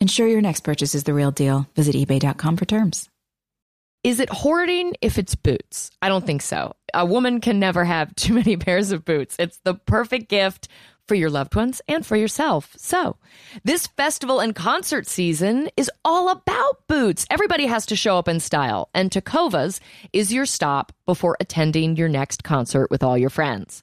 Ensure your next purchase is the real deal. Visit eBay.com for terms. Is it hoarding if it's boots? I don't think so. A woman can never have too many pairs of boots. It's the perfect gift for your loved ones and for yourself. So, this festival and concert season is all about boots. Everybody has to show up in style, and Tecovas is your stop before attending your next concert with all your friends.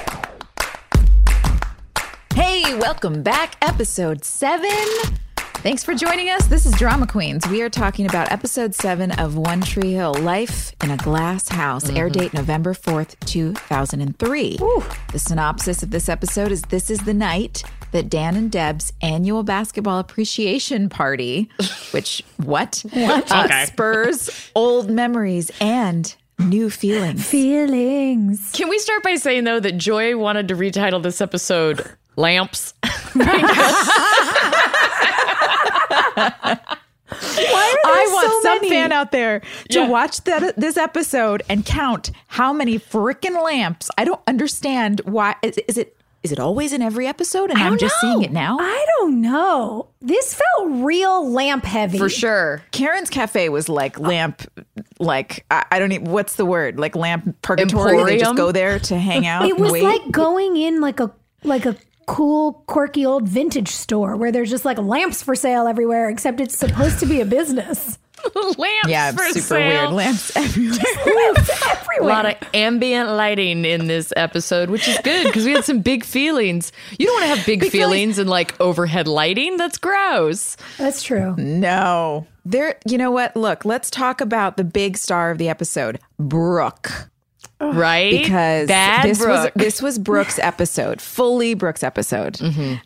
Hey, welcome back. Episode seven. Thanks for joining us. This is Drama Queens. We are talking about episode seven of One Tree Hill Life in a Glass House, mm-hmm. air date November 4th, 2003. Woo. The synopsis of this episode is This is the night that Dan and Deb's annual basketball appreciation party, which, what? what? Uh, okay. spurs old memories and new feelings. Feelings. Can we start by saying, though, that Joy wanted to retitle this episode lamps. Why I want so some many? fan out there to yeah. watch that this episode and count how many freaking lamps. I don't understand why. Is, is, it is it always in every episode and I'm just seeing it now? I don't know. This felt real lamp heavy. For sure. Karen's Cafe was like lamp, like I, I don't even what's the word, like lamp purgatory. They just go there to hang out. It was wait. like going in like a like a cool, quirky old vintage store where there's just like lamps for sale everywhere, except it's supposed to be a business. Lamps yeah, for super sale. weird lamps everywhere. lamps A lot of ambient lighting in this episode, which is good because we had some big feelings. You don't want to have big, feelings and like overhead lighting. That's gross. That's true. no, there. You know what? Look, let's talk about the big star of the episode, Brooke. Right? because Bad this was this was Brooke's episode, fully Brooke's episode.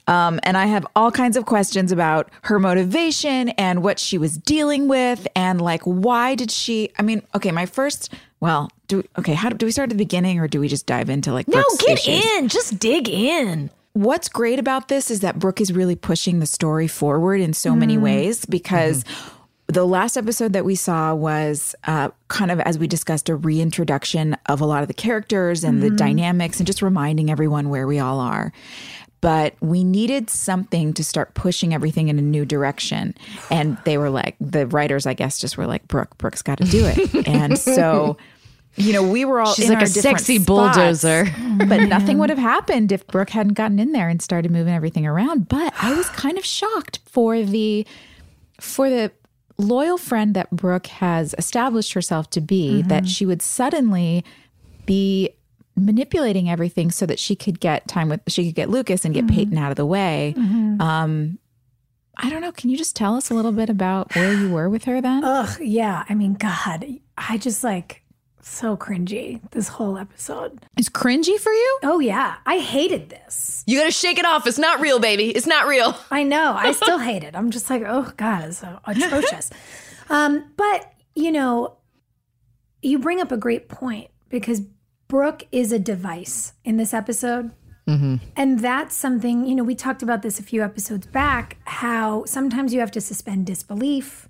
Um, and I have all kinds of questions about her motivation and what she was dealing with, and like why did she? I mean, okay, my first. Well, do okay. How do, do we start at the beginning, or do we just dive into like No, Brooke's get issues? in. Just dig in. what's great about this is that Brooke is really pushing the story forward in so many ways because the last episode that we saw was uh, kind of, as we discussed, a reintroduction of a lot of the characters and the dynamics and just reminding everyone where we all are. But we needed something to start pushing everything in a new direction. And they were like, the writers, I guess, just were like, Brooke, Brooke's got to do it. and so. You know, we were all She's in like our a sexy spots bulldozer. but nothing would have happened if Brooke hadn't gotten in there and started moving everything around. But I was kind of shocked for the for the loyal friend that Brooke has established herself to be mm-hmm. that she would suddenly be manipulating everything so that she could get time with she could get Lucas and get mm-hmm. Peyton out of the way. Mm-hmm. Um I don't know. Can you just tell us a little bit about where you were with her then? Ugh, yeah. I mean, God, I just like so cringy this whole episode. It's cringy for you? Oh, yeah. I hated this. You got to shake it off. It's not real, baby. It's not real. I know. I still hate it. I'm just like, oh, God, it's so atrocious. um, but, you know, you bring up a great point because Brooke is a device in this episode. And that's something, you know, we talked about this a few episodes back how sometimes you have to suspend disbelief.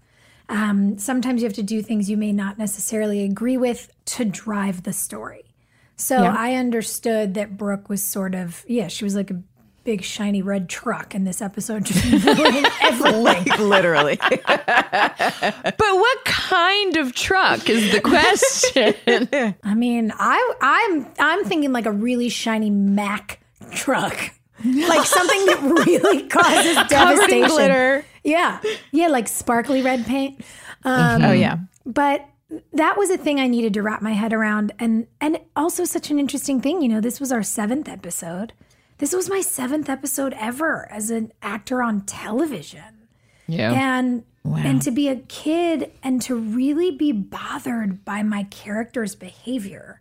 Um, sometimes you have to do things you may not necessarily agree with to drive the story. So I understood that Brooke was sort of, yeah, she was like a big shiny red truck in this episode, everything. Like literally. But what kind of truck is the question? I mean, I I'm I'm thinking like a really shiny Mack truck. Like something that really causes devastation. glitter. Yeah. Yeah, like sparkly red paint. Um, Oh yeah. but that was a thing I needed to wrap my head around and and also such an interesting thing, you know, this was our 7th episode. This was my 7th episode ever as an actor on television. yeah. and and to be a kid and to really be bothered by my character's behavior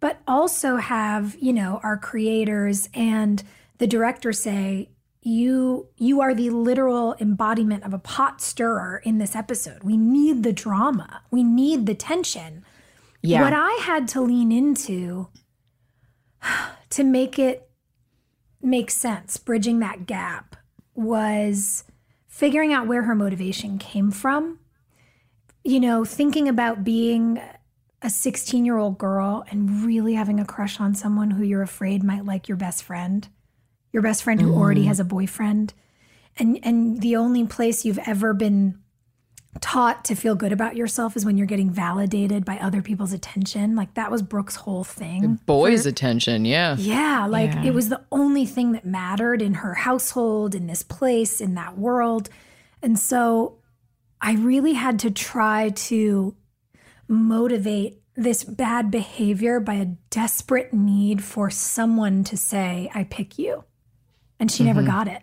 but also have you know our creators and the director say you you are the literal embodiment of a pot stirrer in this episode we need the drama we need the tension Yeah. what i had to lean into to make it make sense bridging that gap was figuring out where her motivation came from. You know, thinking about being a 16 year old girl and really having a crush on someone who you're afraid might like your best friend, your best friend who already mm-hmm. has a boyfriend. And, and the only place you've ever been taught to feel good about yourself is when you're getting validated by other people's attention. Like that was Brooke's whole thing. Boys' attention. Yeah. Yeah, like Yeah. it was the only thing that mattered in her household, in this place, in that world. And so I really had to try to motivate this bad behavior by a desperate need for someone to say, I pick you. And she never mm-hmm. got it.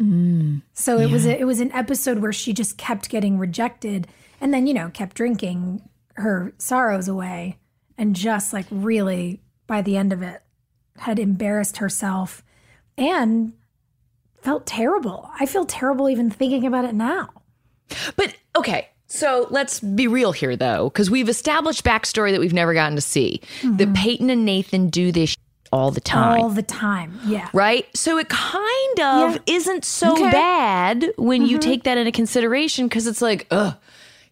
Mm. So it was a, it was an episode where she just kept getting rejected and then you know kept drinking her sorrows away and just like really by the end of it had embarrassed herself and felt terrible. I feel terrible even thinking about it now. But okay, so let's be real here, though, because we've established backstory that we've never gotten to see. That mm-hmm. Peyton and Nathan do this all the time. All the time. Yeah. Right? So it kind of Yeah. isn't so Okay. bad when you mm-hmm. take that into consideration because it's like, ugh,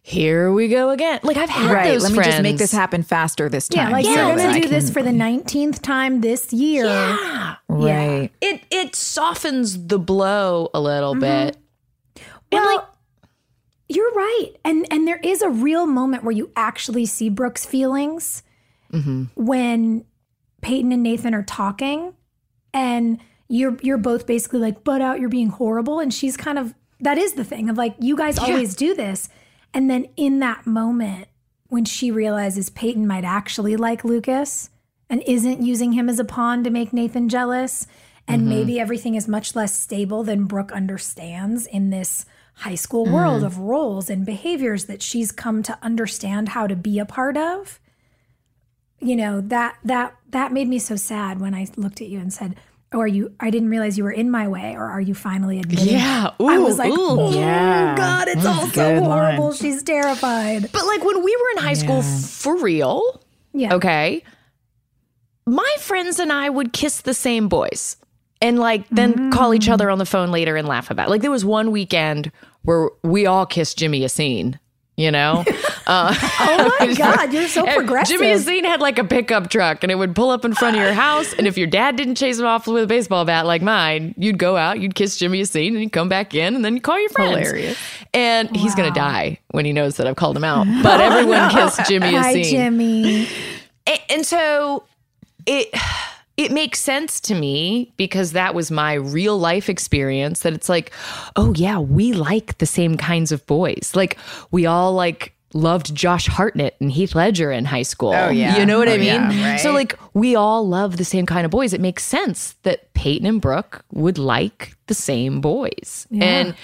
here we go again. Like I've had Right. those Let me just make this happen faster this time. Yeah, like so you're going to do this for the 19th time this year. Yeah. Right. It it softens the blow a little mm-hmm. bit. And Well, like you're right. And and there is a real moment where you actually see Brooke's feelings mm-hmm. when Peyton and Nathan are talking and you're you're both basically like butt out you're being horrible and she's kind of that is the thing of like you guys always do this. And then in that moment when she realizes Peyton might actually like Lucas and isn't using him as a pawn to make Nathan jealous and mm-hmm. maybe everything is much less stable than Brooke understands in this high school world mm-hmm. of roles and behaviors that she's come to understand how to be a part of you know that that that made me so sad when i looked at you and said oh are you i didn't realize you were in my way or are you finally admitting Yeah. i was like ooh. oh Yeah. god it's all so good line. horrible she's terrified But like when we were in high school for real, yeah okay, my friends and I would kiss the same boys and like then call each mm. other on the phone later and laugh about it. Like there was one weekend where we all kissed Jimmy Yassine, you know? Uh, oh my god you're so progressive Jimmy Yassine had like a pickup truck and it would pull up in front of your house. And if your dad didn't chase him off with a baseball bat like mine, you'd go out, you'd kiss Jimmy Yassine and you'd come back in and then you call your friends. Hilarious. And he's going to die when he knows that I've called him out. But everyone kissed Jimmy hi Yassine. jimmy And, and so it it makes sense to me because that was my real life experience that it's like, oh yeah, we like the same kinds of boys. Like we all like loved Josh Hartnett and Heath Ledger in high school. Oh, yeah. You know what I Oh, mean? yeah, right. So like we all love the same kind of boys. It makes sense that Peyton and Brooke would like the same boys. And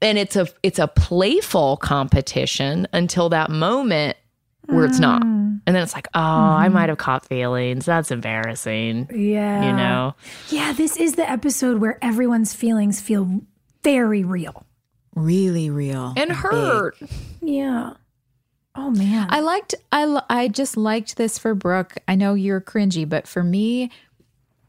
and it's a it's a playful competition until that moment where it's not. Mm. And then it's like, oh, I mm-hmm. might have caught feelings. That's embarrassing. yeah You know? yeah this is the episode where everyone's feelings feel very real Really real. And hurt. yeah oh man I liked I I just liked this for Brooke. I know you're cringy, but for me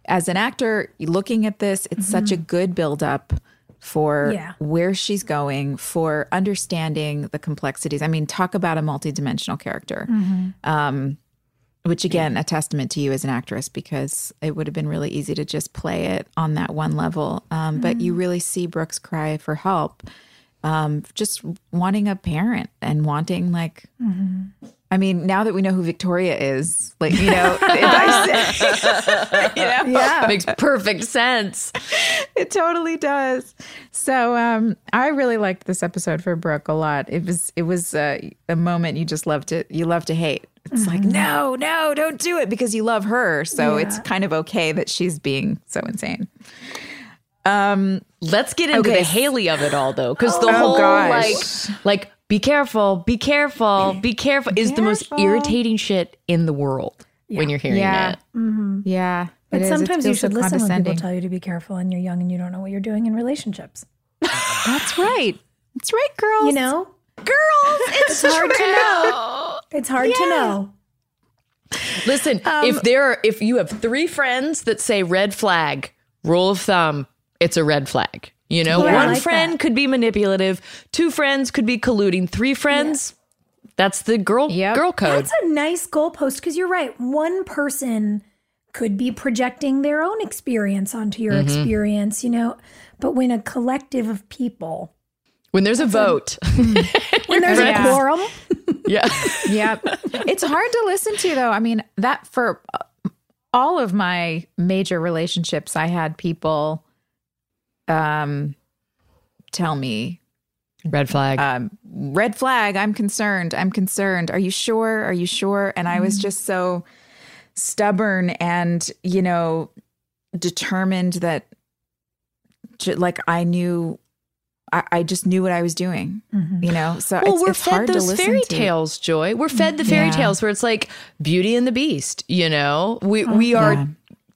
as an actor looking at this, it's such mm-hmm. a good build up for Yeah. where she's going, for understanding the complexities. I mean, talk about a multidimensional character. Um which again, a testament to you as an actress because it would have been really easy to just play it on that one level. Um, But you really see Brooke's cry for help, um, just wanting a parent and wanting like. I mean, now that we know who Victoria is, like you know, it, you know, yeah Makes perfect sense. it totally does. So, um, I really liked this episode for Brooke a lot. It was, it was uh, a moment you just love to, you love to hate. It's like, no, no, don't do it because you love her. So it's kind of okay that she's being so insane. Let's get into Okay. the Haley of it all though. Because the Oh, whole gosh. like like be careful, be careful, be careful is the most irritating shit in the world when you're hearing Yeah. it. Mm-hmm. Yeah. But. It sometimes you feels so should listen when people tell you to be careful and you're young and you don't know what you're doing in relationships. That's right. That's right, girls. You know? Girls, It's hard to know. It's hard to know. Listen, um, if there are, if you have three friends that say red flag, rule of thumb, it's a red flag. You know, Yeah, one like friend that. could be manipulative, two friends could be colluding, three friends, that's the girl Yep. girl code. That's a nice goalpost because you're right. One person could be projecting their own experience onto your experience, you know. But when a collective of people, when there's a vote. when there's Yeah. a quorum, yeah. Yep. it's hard to listen to though. I mean, that for uh, all of my major relationships, I had people um tell me Red flag. um red flag, I'm concerned. I'm concerned. Are you sure? Are you sure? And I was just so stubborn and, you know, determined that like I knew I, I just knew what I was doing, you know. So well, it's, we're it's fed those fairy to. tales, Joy. We're fed the fairy Yeah. tales where it's like Beauty and the Beast. You know, we we are Yeah.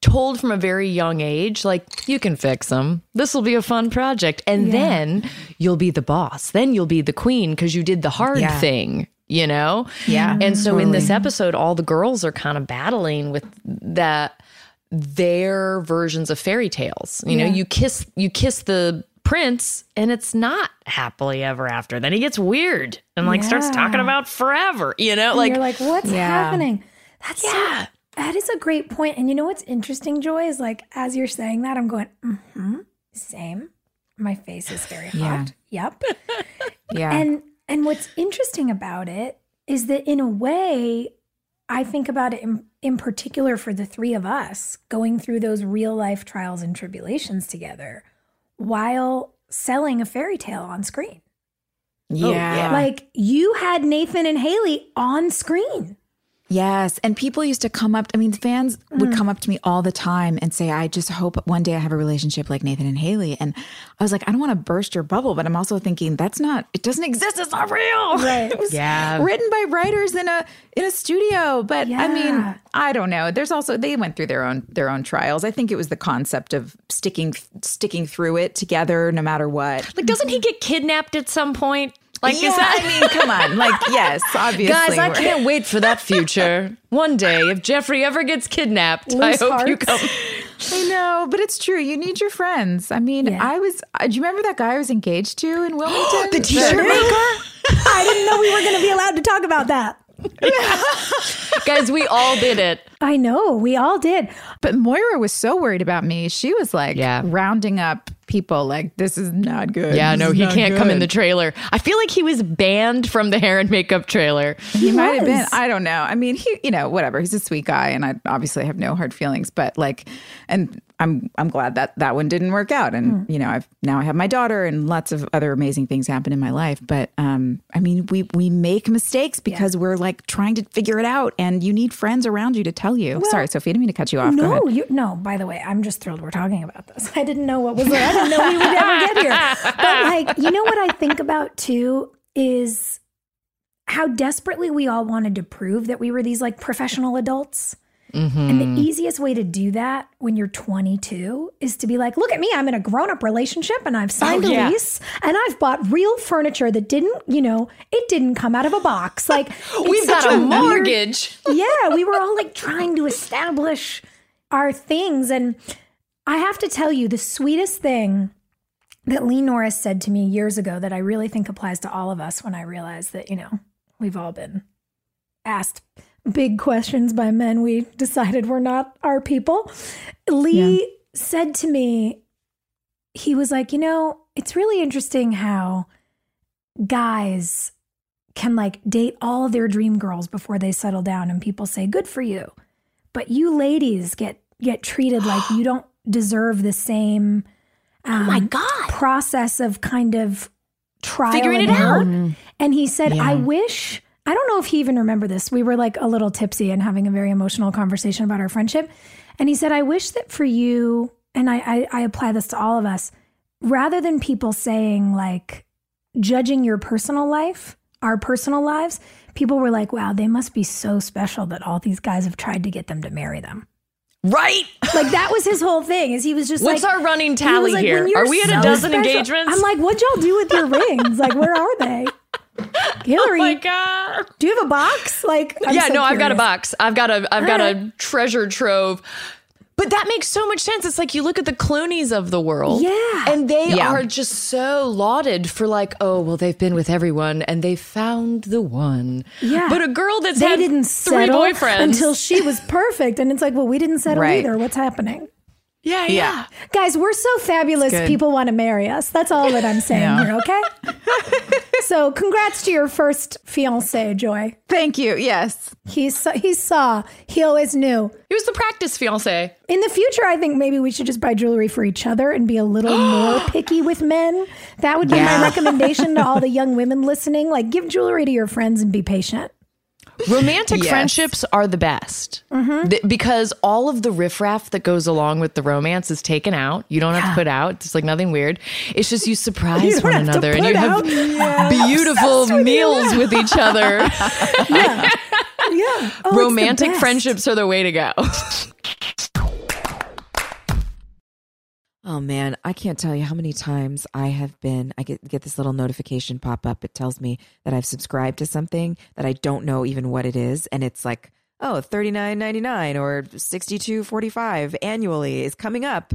Told from a very young age, like you can fix them. This will be a fun project, and then you'll be the boss. Then you'll be the queen because you did the hard Yeah. thing. You know, Yeah, And so in this episode, all the girls are kind of battling with that their versions of fairy tales. You know, you kiss you kiss the Prince, and it's not happily ever after. Then he gets weird and like starts talking about forever. You know, And like you're like, what's Yeah. happening? That's so- yeah. That is a great point. And you know what's interesting, Joy, is like as you're saying that, I'm going, mm-hmm, same. My face is very hot. Yeah. Yep. Yeah. And and what's interesting about it is that in a way, I think about it in, in particular for the three of us going through those real life trials and tribulations together while selling a fairy tale on screen. yeah. Like you had Nathan and Haley on screen. Yes. And people used to come up, I mean, fans would mm. come up to me all the time and say, I just hope one day I have a relationship like Nathan and Haley. And I was like, I don't want to burst your bubble, but I'm also thinking that's not, it doesn't exist. It's not real. Right. it was Yeah. written by writers in a in a studio. But I mean, I don't know. There's also they went through their own their own trials. I think it was the concept of sticking sticking through it together no matter what. Like, doesn't he get kidnapped at some point? Like, yeah, is that? I mean, come on. Like, yes, obviously. Guys, I can't wait for that future. One day, if Jeffrey ever gets kidnapped, Loose I hope you come. I know, but it's true. You need your friends. I mean, Yeah. I was. Uh, do you remember that guy I was engaged to in Wilmington? The t-shirt maker? I didn't know we were going to be allowed to talk about that. Guys, we all did it. I know, we all did. But Moira was so worried about me. She was like Yeah. rounding up people. Like, this is not good. Yeah, This no, he can't come in the trailer. I feel like he was banned from the hair and makeup trailer. He might have been. I don't know. I mean, he, you know, whatever. He's a sweet guy, and I obviously have no hard feelings. But like, and I'm I'm glad that that one didn't work out. And you know, I've now I have my daughter, and lots of other amazing things happen in my life. But um, I mean, we we make mistakes because we're like trying to figure it out, and you need friends around you to tell you. Sorry, Sophie, I didn't mean to cut you off. No, you no. By the way, I'm just thrilled we're talking about this. I didn't know what was. I didn't know we would ever get here. But like, you know what I think about too is how desperately we all wanted to prove that we were these like professional adults. And the easiest way to do that when you're 22 is to be like, look at me, I'm in a grown up relationship and I've oh, signed Oh, a yeah. lease and I've bought real furniture that didn't, you know, it didn't come out of a box. Like, We've got a weird- mortgage. yeah, we were all like trying to establish our things. And I have to tell you, the sweetest thing that Lee Norris said to me years ago that I really think applies to all of us when I realized that, you know, we've all been asked big questions by men we decided were not our people. Lee said to me, he was like, you know, it's really interesting how guys can like date all their dream girls before they settle down and people say good for you but you ladies get get treated like you don't deserve the same um, my God. process of kind of trial Figuring it out. error. and he said i wish i don't know if he even remembered this we were like a little tipsy and having a very emotional conversation about our friendship and he said i wish that for you and i i, I apply this to all of us rather than people saying like judging your personal life, our personal lives, people were like, wow, they must be so special that all these guys have tried to get them to marry them. Right? Like that was his whole thing. Is he was just What's like, our running he tally like, here? You're we at a dozen special-" engagements? I'm like, what'd y'all do with your rings? Like, where are they? Hilarie, oh my God. do you have a box? Like, I'm yeah, so no, I've got a box. I've got a I've got a treasure trove. But that makes so much sense. It's like you look at the Clooney's of the world. Yeah. And they Yeah. are just so lauded for like, oh, well, they've been with everyone and they found the one. Yeah. But a girl that's They had didn't three settle boyfriends until she was perfect, and it's like, well, we didn't settle Right. either. What's happening? Yeah, yeah. Guys, we're so fabulous. People want to marry us. That's all that I'm saying Yeah. here, okay? so, congrats to your first fiance, Joy. Thank you. Yes. He saw, he saw. He always knew. He was the practice fiance. In the future, I think maybe we should just buy jewelry for each other and be a little more picky with men. That would be my recommendation to all the young women listening. Like, give jewelry to your friends and be patient. Romantic Yes. friendships are the best Mm-hmm. Th- because all of the riffraff that goes along with the romance is taken out. You don't have to put out. It's like nothing weird. It's just you surprise You one another and you have. Yeah. beautiful with you. meals with each other. Yeah. Oh, Romantic friendships are the way to go. Oh man, I can't tell you how many times I have been I get get this little notification pop up. It tells me that I've subscribed to something that I don't know even what it is and it's like, "Oh, $39.99 or $62.45 annually is coming up."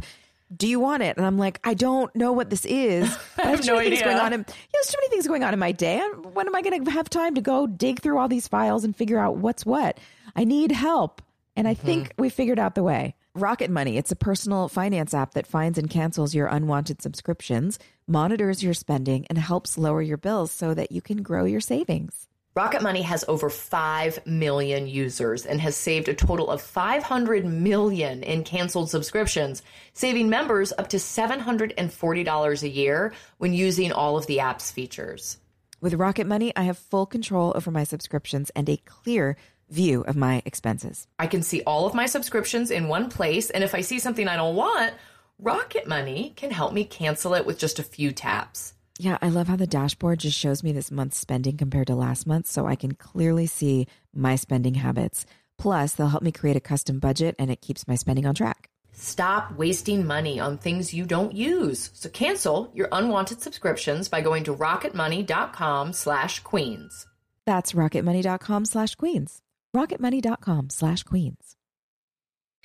do you want it? And I'm like, I don't know what this is. But I have, too no many things idea. going on. In, yeah, there's too many things going on in my day. When am I going to have time to go dig through all these files and figure out what's what? I need help. And I think mm-hmm. we figured out the way. Rocket Money, it's a personal finance app that finds and cancels your unwanted subscriptions, monitors your spending, and helps lower your bills so that you can grow your savings. Rocket Money has over 5 million users and has saved a total of 500 million in canceled subscriptions, saving members up to $740 a year when using all of the app's features. With Rocket Money, I have full control over my subscriptions and a clear view of my expenses. I can see all of my subscriptions in one place, and if I see something I don't want, Rocket Money can help me cancel it with just a few taps. Yeah, I love how the dashboard just shows me this month's spending compared to last month so I can clearly see my spending habits. Plus, they'll help me create a custom budget and it keeps my spending on track. Stop wasting money on things you don't use. So cancel your unwanted subscriptions by going to rocketmoney.com slash queens. That's rocketmoney.com slash queens. Rocketmoney.com slash queens.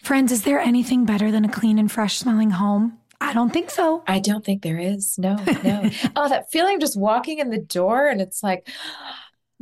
Friends, is there anything better than a clean and fresh smelling home? I don't think so. I don't think there is. No, no. oh, that feeling of just walking in the door and it's like,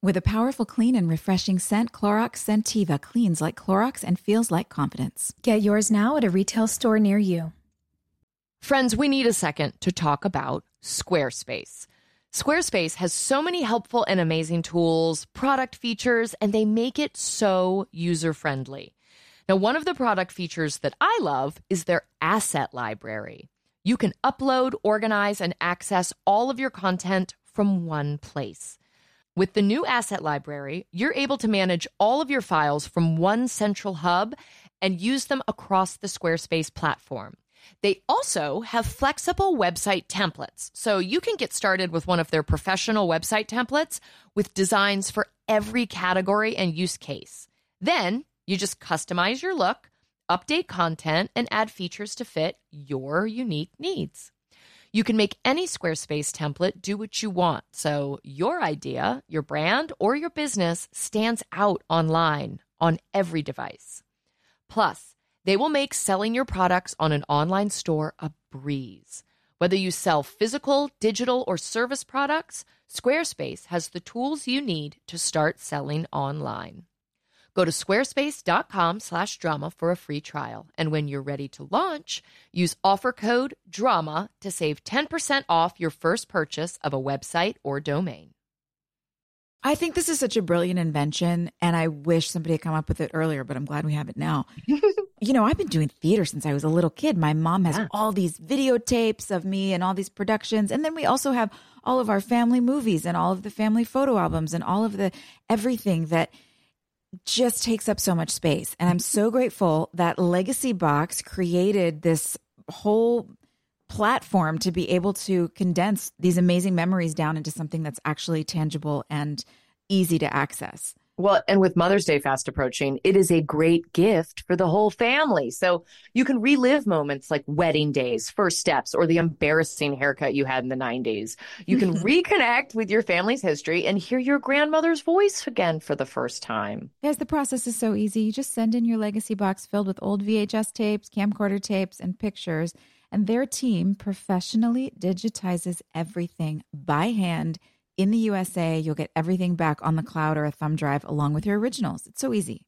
With a powerful, clean, and refreshing scent, Clorox Sentiva cleans like Clorox and feels like confidence. Get yours now at a retail store near you. Friends, we need a second to talk about Squarespace. Squarespace has so many helpful and amazing tools, product features, and they make it so user friendly. Now, one of the product features that I love is their asset library. You can upload, organize, and access all of your content from one place. With the new asset library, you're able to manage all of your files from one central hub and use them across the Squarespace platform. They also have flexible website templates, so you can get started with one of their professional website templates with designs for every category and use case. Then you just customize your look, update content, and add features to fit your unique needs. You can make any Squarespace template do what you want, so your idea, your brand, or your business stands out online on every device. Plus, they will make selling your products on an online store a breeze. Whether you sell physical, digital, or service products, Squarespace has the tools you need to start selling online. Go to squarespace.com slash drama for a free trial. And when you're ready to launch, use offer code DRAMA to save 10% off your first purchase of a website or domain. I think this is such a brilliant invention, and I wish somebody had come up with it earlier, but I'm glad we have it now. you know, I've been doing theater since I was a little kid. My mom has all these videotapes of me and all these productions. And then we also have all of our family movies and all of the family photo albums and all of the everything that just takes up so much space. And I'm so grateful that Legacy Box created this whole platform to be able to condense these amazing memories down into something that's actually tangible and easy to access. Well, and with Mother's Day fast approaching, it is a great gift for the whole family. So you can relive moments like wedding days, first steps, or the embarrassing haircut you had in the 90s. You can reconnect with your family's history and hear your grandmother's voice again for the first time. Guys, the process is so easy. You just send in your legacy box filled with old VHS tapes, camcorder tapes, and pictures, and their team professionally digitizes everything by hand in the USA. You'll get everything back on the cloud or a thumb drive along with your originals. It's so easy.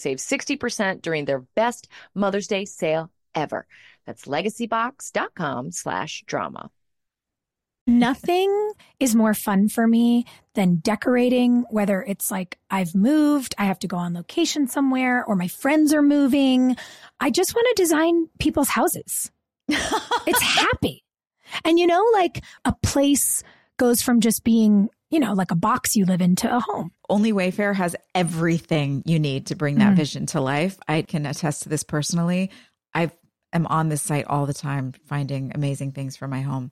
save 60% during their best Mother's Day sale ever. That's legacybox.com slash drama. Nothing is more fun for me than decorating, whether it's like I've moved, I have to go on location somewhere, or my friends are moving. I just want to design people's houses. it's happy. And you know, like a place goes from just being, you know, like a box you live in to a home. Only Wayfair has everything you need to bring that mm-hmm. vision to life. I can attest to this personally. I am on this site all the time finding amazing things for my home.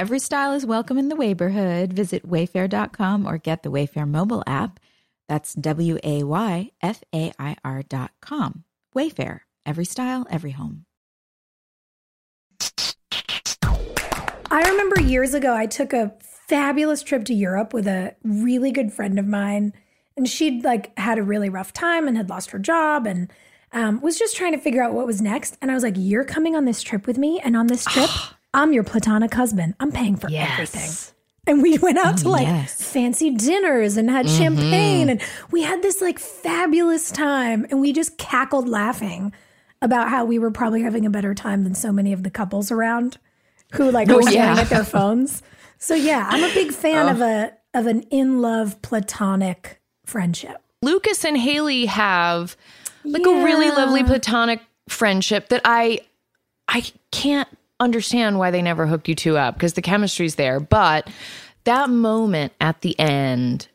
Every style is welcome in the Wayborhood. Visit wayfair.com or get the Wayfair mobile app. That's W A Y F A I R.com. Wayfair. Every style, every home. I remember years ago, I took a fabulous trip to Europe with a really good friend of mine. And she'd like had a really rough time and had lost her job and um, was just trying to figure out what was next. And I was like, You're coming on this trip with me. And on this trip, I'm your platonic husband. I'm paying for everything. And we went out to like yes. fancy dinners and had champagne. Mm-hmm. And we had this like fabulous time. And we just cackled laughing about how we were probably having a better time than so many of the couples around who like oh, were staring at their phones. So yeah, I'm a big fan oh. of a of an in love platonic friendship. Lucas and Haley have like a really lovely platonic friendship that I I can't understand why they never hooked you two up because the chemistry's there. But that moment at the end,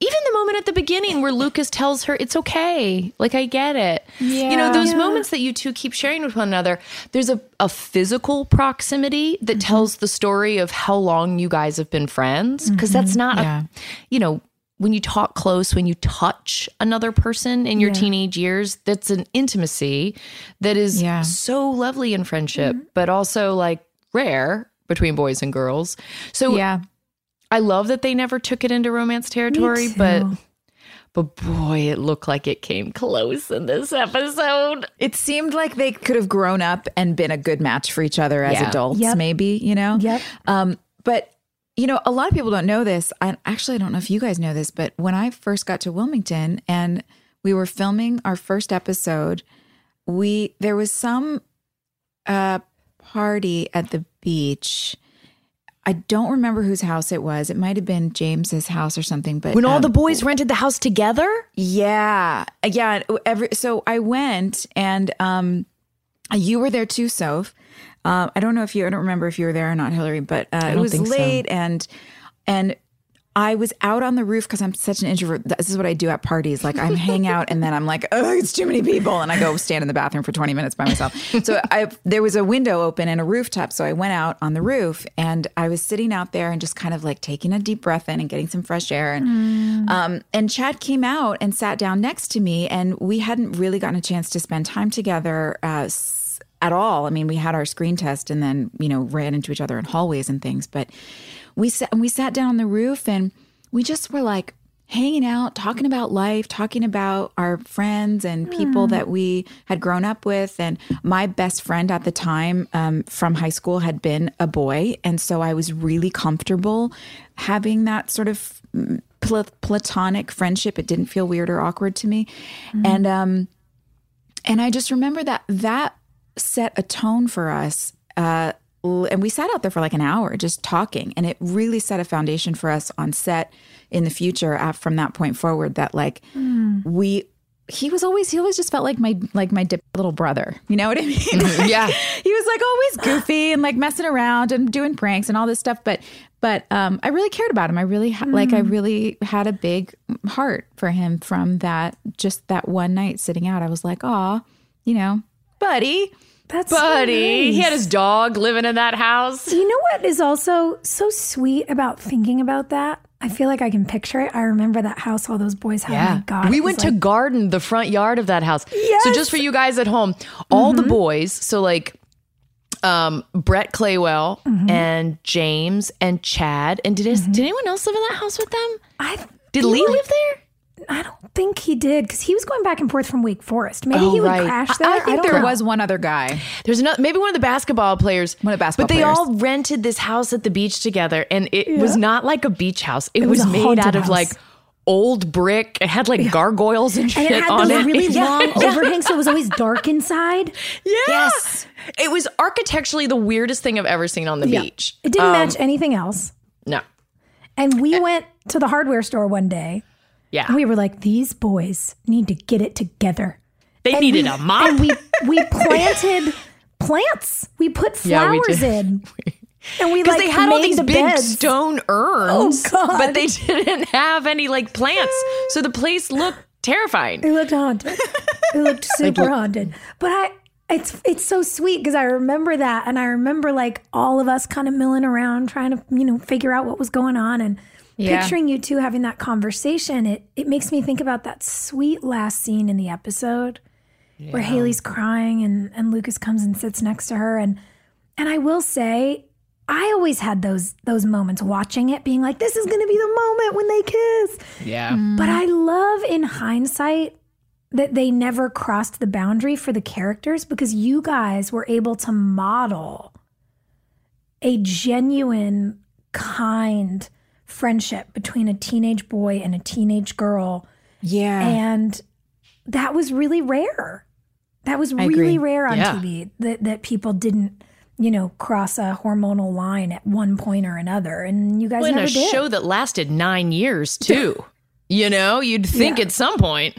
even the moment at the beginning where Lucas tells her it's okay, like I get it. Yeah. You know, those moments that you two keep sharing with one another, there's a, a physical proximity that mm-hmm. tells the story of how long you guys have been friends. Because that's mm-hmm. not, Yeah. a, you know, when you talk close, when you touch another person in your teenage years, that's an intimacy that is Yeah. so lovely in friendship, but also like rare between boys and girls. So Yeah. I love that they never took it into romance territory, but but boy, it looked like it came close in this episode. It seemed like they could have grown up and been a good match for each other as Yeah. adults, Yep. maybe, you know? Yep. Um, but you know, a lot of people don't know this. I actually I don't know if you guys know this, but when I first got to Wilmington and we were filming our first episode, we there was some uh party at the beach. I don't remember whose house it was. It might have been James's house or something, but When all um, the boys rented the house together? yeah. Yeah. Every, so I went and um, you were there too, Soph. Uh, I don't know if you, I don't remember if you were there or not, Hilarie, but uh, it was think so. late and, and I was out on the roof because I'm such an introvert. This is what I do at parties. Like I'm hang out and then I'm like, oh, it's too many people. And I go stand in the bathroom for 20 minutes by myself. So I, there was a window open and a rooftop. So I went out on the roof and I was sitting out there and just kind of like taking a deep breath in and getting some fresh air. And, um, and Chad came out and sat down next to me and we hadn't really gotten a chance to spend time together, uh, at all. I mean, we had our screen test and then, you know, ran into each other in hallways and things, but we sat and we sat down on the roof and we just were like hanging out, talking about life, talking about our friends and people that we had grown up with. And my best friend at the time um, from high school had been a boy, and so I was really comfortable having that sort of mm, pla- platonic friendship. It didn't feel weird or awkward to me, and um, and I just remember that that set a tone for us. Uh, and we sat out there for like an hour just talking, and it really set a foundation for us on set in the future. From that point forward, that like we, he was always he always just felt like my like my dip little brother. You know what I mean? Yeah. he was like always goofy and like messing around and doing pranks and all this stuff. But but um, I really cared about him. I really ha- like I really had a big heart for him from that just that one night sitting out. I was like, oh, you know, buddy. That's so Buddy, he had his dog living in that house. You know what is also so sweet about thinking about that? I feel like I can picture it. I remember that house all those boys had. Oh my God. we went to garden the front yard of that house. Yes. So just for you guys at home, all the mm-hmm. boys, so like um, Brett Claywell mm-hmm. and James and Chad. And did, mm-hmm. did anyone else live in that house with them? I Did Lee like- live there? I don't think he did because he was going back and forth from Wake Forest. Maybe Oh, he would right. crash there. I think don't there know. was one other guy. There's another, maybe one of the basketball players. One of the basketball But they players. all rented this house at the beach together, and it was not like a beach house. It, was was, made haunted out of house. like old brick. It had like gargoyles and And shit it had on those it. really Yeah. long Yeah. overhangs, so it was always dark inside. Yeah. Yes. It was architecturally the weirdest thing I've ever seen on the Yeah. beach. It didn't Um, match anything else. No. And we went to the hardware store one day. Yeah. And we were like, these boys need to get it together. they And needed we- a mop. And we we planted plants. We put Yeah, we flowers in. And we Because like they had all these the big beds. stone oh, urns, Oh, God. but they didn't have any like plants. So the place looked terrifying. It looked haunted. It looked super haunted. But I it's it's so sweet because I remember that and I remember like all of us kind of milling around trying to, you know, figure out what was going on and Yeah. picturing you two having that conversation. It it makes me think about that sweet last scene in the episode where Haley's crying and and Lucas comes and sits next to her and and I will say I always had those those moments watching it being like this is going to be the moment when they kiss. Yeah. Mm-hmm. But I love in hindsight that they never crossed the boundary for the characters because you guys were able to model a genuine, kind friendship between a teenage boy and a teenage girl. Yeah. And that was really rare. That was I really agree. rare on Yeah. TV that, that people didn't, you know, cross a hormonal line at one point or another. And you guys Well, in never a did. show that lasted nine years too. you know, you'd think Yeah. at some point.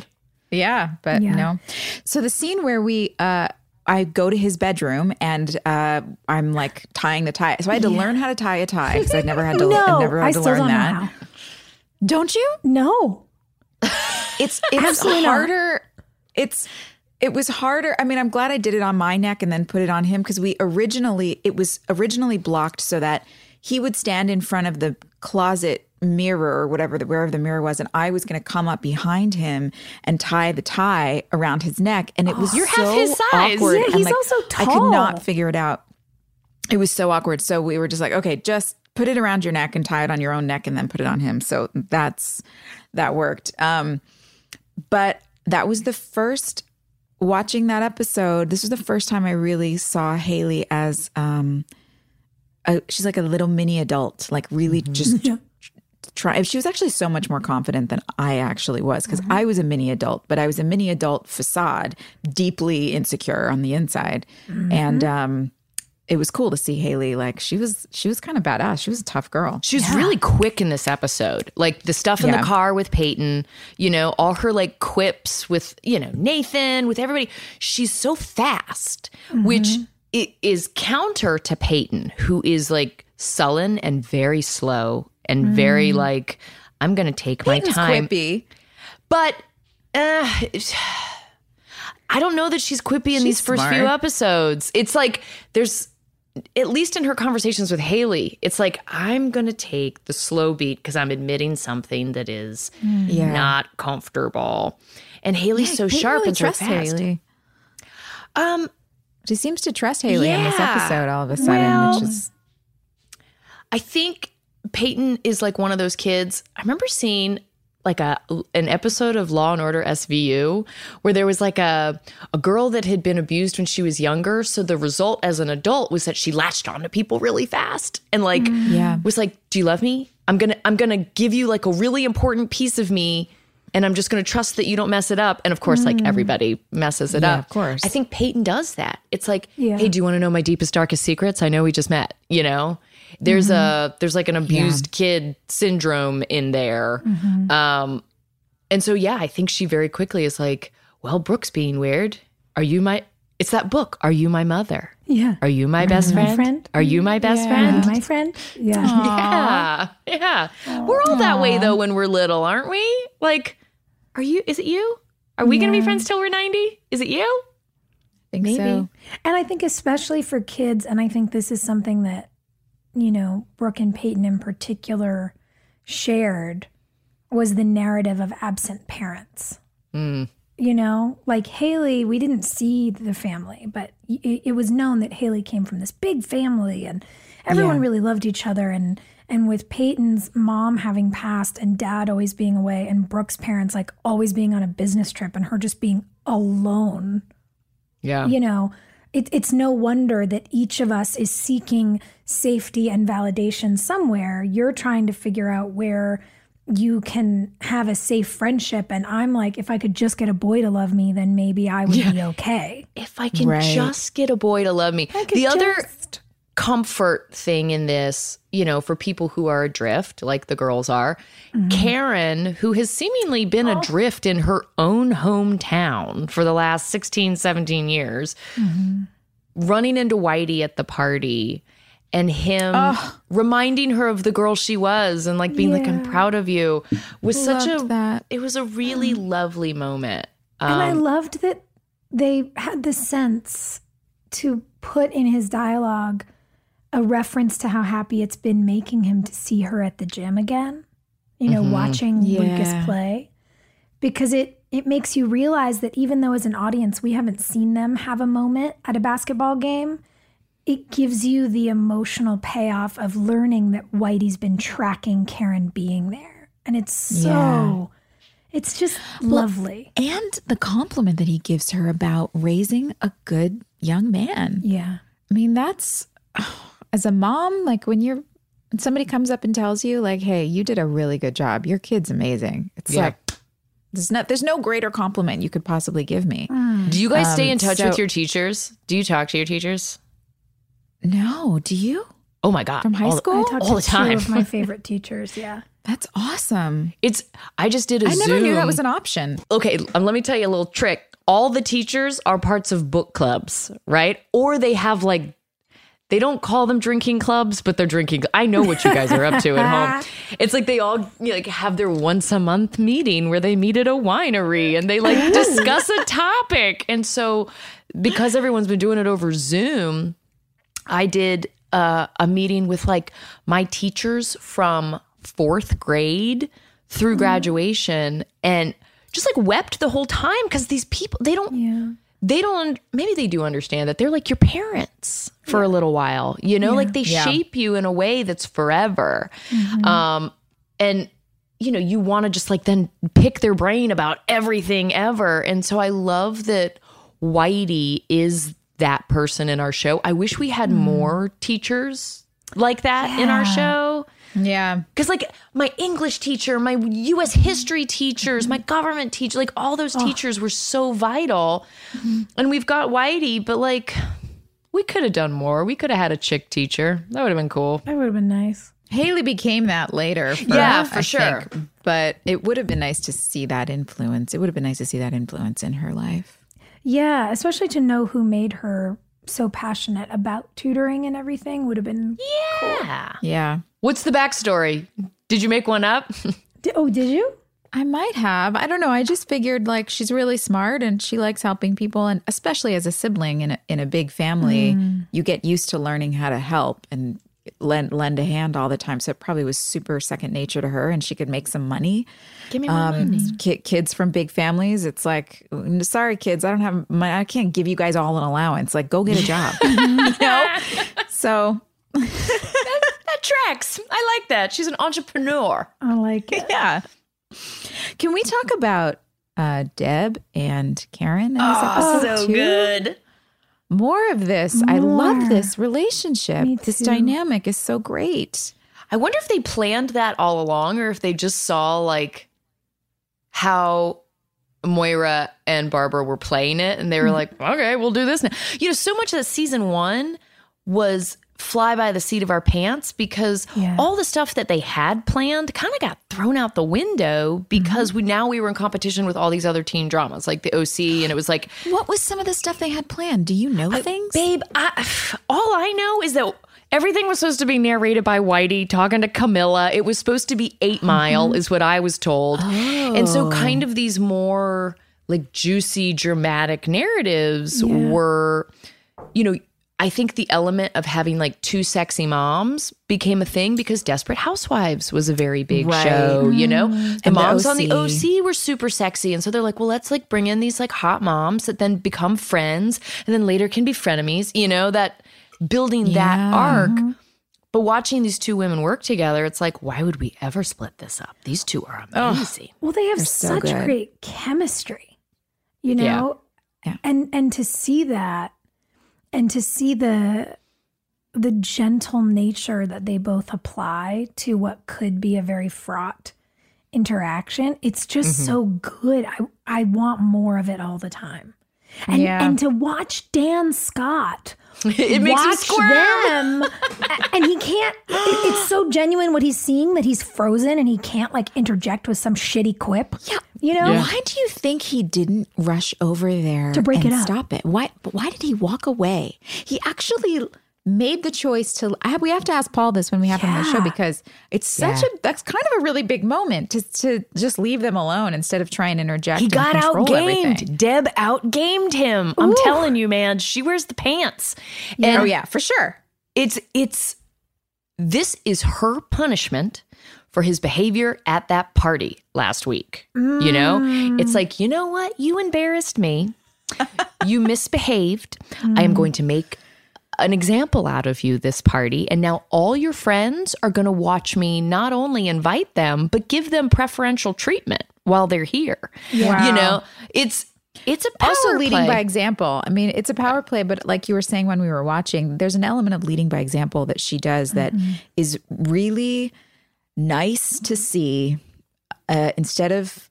Yeah, but Yeah. no. So the scene where we uh I go to his bedroom and uh I'm like tying the tie. So I had to learn how to tie a tie because I'd never had to no, I've never had I to learn that. Don't you? No. It's it's Absolutely not. harder. It's it was harder. I mean, I'm glad I did it on my neck and then put it on him because we originally it was originally blocked so that he would stand in front of the closet mirror or whatever the wherever the mirror was, and I was going to come up behind him and tie the tie around his neck, and it was You're half so his size. awkward. Yeah, and, he's like, also I could not figure it out. It was so awkward. So we were just like, okay, just put it around your neck and tie it on your own neck, and then put it on him. So that's that worked. Um, but that was the first watching that episode. This was the first time I really saw Haley as um, a, she's like a little mini adult, like really just try. She was actually so much more confident than I actually was because mm-hmm. I was a mini adult, but I was a mini adult facade, deeply insecure on the inside, and mm-hmm. um, it was cool to see Haley. Like she was, she was kind of badass. She was a tough girl. She was really quick in this episode. Like the stuff in Yeah. the car with Peyton, you know, all her like quips with, you know, Nathan, with everybody. She's so fast, mm-hmm. which i- is counter to Peyton, who is like sullen and very slow and very like, I'm going to take my time. quippy. But uh, I don't know that she's quippy in these She's first few episodes. It's like there's at least in her conversations with Haley, it's like I'm going to take the slow beat because I'm admitting something that is Yeah. not comfortable. And Haley's so Peyton sharp really and so fast. Haley. Um, She seems to trust Haley in this episode all of a sudden, Well- which is I think Peyton is like one of those kids. I remember seeing like a an episode of Law and Order SVU where there was like a a girl that had been abused when she was younger. So the result as an adult was that she latched on to people really fast and like mm. Yeah. was like, "Do you love me? I'm gonna I'm gonna give you like a really important piece of me." And I'm just going to trust that you don't mess it up. And of course, like mm. everybody messes it Yeah, up. of course. I think Peyton does that. It's like, Yeah. hey, do you want to know my deepest, darkest secrets? I know we just met. You know, there's a there's like an abused kid syndrome in there. Um, and so yeah, I think she very quickly is like, well, Brooke's being weird. Are you my? It's that book. Are you my mother? Yeah. Are you my best friend? friend? Are you my best Uh, friend? my friend. Yeah. Yeah, yeah. We're all that way though when we're little, aren't we? Like, are you? Is it you? Are we gonna be friends till we're ninety? Is it you? think Maybe. so. And I think especially for kids, and I think this is something that, you know, Brooke and Peyton in particular shared was the narrative of absent parents. Hmm. You know, like Haley, we didn't see the family, but it, it was known that Haley came from this big family and everyone Yeah. really loved each other. And, and with Peyton's mom having passed and dad always being away and Brooke's parents like always being on a business trip and her just being alone, Yeah. you know, it, it's no wonder that each of us is seeking safety and validation somewhere. You're trying to figure out where you can have a safe friendship. And I'm like, if I could just get a boy to love me, then maybe I would be okay. If I can Right. just get a boy to love me. could The other just- comfort thing in this, you know, for people who are adrift, like the girls are, mm-hmm. Karen, who has seemingly been oh. adrift in her own hometown for the last 16, 17 years, mm-hmm. running into Whitey at the party and him reminding her of the girl she was and like being like, I'm proud of you was such a, that. it was a really mm-hmm. lovely moment. and I Um, loved that they had the sense to put in his dialogue a reference to how happy it's been making him to see her at the gym again. You know, mm-hmm. watching Lucas play. Because it it makes you realize that even though as an audience we haven't seen them have a moment at a basketball game, it gives you the emotional payoff of learning that Whitey's been tracking Karen being there. And it's so Yeah. it's just lovely. And the compliment that he gives her about raising a good young man. Yeah. I mean, that's as a mom, like when you're when somebody comes up and tells you, like, hey, you did a really good job. Your kid's amazing. It's Yeah. like there's not there's no greater compliment you could possibly give me. do you guys stay in Um, touch so- with your teachers? Do you talk to your teachers? No, do you? Oh my god! From high All the- school? I talked all to the time. two of my favorite teachers. Yeah. That's awesome. It's. I just did a I never knew that was an option. okay, um, let me tell you a little trick. All the teachers are parts of book clubs, right? Or they have like. They don't call them drinking clubs, but they're drinking. I know what you guys are up to at home. It's like they all you know, like have their once a month meeting where they meet at a winery and they like discuss a topic. And so, because everyone's been doing it over Zoom, I did uh, a meeting with like my teachers from fourth grade through graduation and just like wept the whole time because these people, they don't, Yeah. They don't, maybe they do understand that they're like your parents for a little while, you know, like they Yeah. shape you in a way that's forever. Um, and, you know, you want to just like then pick their brain about everything ever. And so I love that Whitey is that person in our show. I wish we had more teachers like that in our show. Yeah. Because, like, my English teacher, my US history teachers, my government teacher, like, all those teachers were so vital. And we've got Whitey, but, like, we could have done more. We could have had a chick teacher. That would have been cool. That would have been nice. Haley became that later. for- Yeah, for I sure. think. But it would have been nice to see that influence. It would have been nice to see that influence in her life. Yeah, especially to know who made her so passionate about tutoring and everything would have been. Yeah. Yeah. What's the backstory? Did you make one up? Di- Oh, did you? I might have. I don't know. I just figured like she's really smart and she likes helping people and especially as a sibling in a, in a big family, mm. you get used to learning how to help and lend lend a hand all the time. So it probably was super second nature to her and she could make some money. Give me more Um, money. ki- kids from big families, it's like, sorry, kids, I don't have money. I can't give you guys all an allowance. Like, go get a job. you know? So, That tracks. I like that. She's an entrepreneur. I like it. yeah. Can we talk about uh, Deb and Karen in this Oh, episode too? good. More of this. I love this relationship. This dynamic is so great. I wonder if they planned that all along or if they just saw like how Moira and Barbara were playing it and they were mm-hmm. like, okay, we'll do this now. You know, so much of season one was fly by the seat of our pants because Yeah. all the stuff that they had planned kind of got thrown out the window because mm-hmm. we now we were in competition with all these other teen dramas like the OC and it was like What was some of the stuff they had planned? Do you know things? Babe, I, all I know is that everything was supposed to be narrated by Whitey talking to Camilla. It was supposed to be Eight mm-hmm. Mile, is what I was told. And so, oh. kind of these more like juicy, dramatic narratives were, you know, I think the element of having like two sexy moms became a thing because Desperate Housewives was a very big Right. show, you know? Mm-hmm. The And the moms on the OC. OC were super sexy. And so they're like, well, let's like bring in these like hot moms that then become friends and then later can be frenemies, you know, that building that arc. But watching these two women work together, it's like, why would we ever split this up? These two are amazing. Well, they have They're so such good. great chemistry, you Yeah. know? Yeah. And and to see that and to see the the gentle nature that they both apply to what could be a very fraught interaction, it's just Mm-hmm. so good. I I want more of it all the time. And Yeah. and to watch Dan Scott it makes watch squirm. them and he can't it- it's so genuine what he's seeing that he's frozen and he can't like interject with some shitty quip yeah you know Why do you think he didn't rush over there To break and it up. Stop it. Why? Why did he walk away? He actually made the choice to. I have, we have to ask Paul this when we have him on the show because it's such a that's kind of a really big moment to to just leave them alone instead of trying to interject. He got outgamed. everything. Deb outgamed him. I'm telling you, man. She wears the pants. And oh yeah, for sure. it's it's this is her punishment for his behavior at that party last week. You know? It's like, you know what? You embarrassed me. you misbehaved. I am mm. going to make an example out of you this party and now all your friends are going to watch me not only invite them but give them preferential treatment while they're here. You know, it's it's a power also leading play. by example. I mean, it's a power play, but like you were saying when we were watching, there's an element of leading by example that she does that is really nice to see. Uh, instead of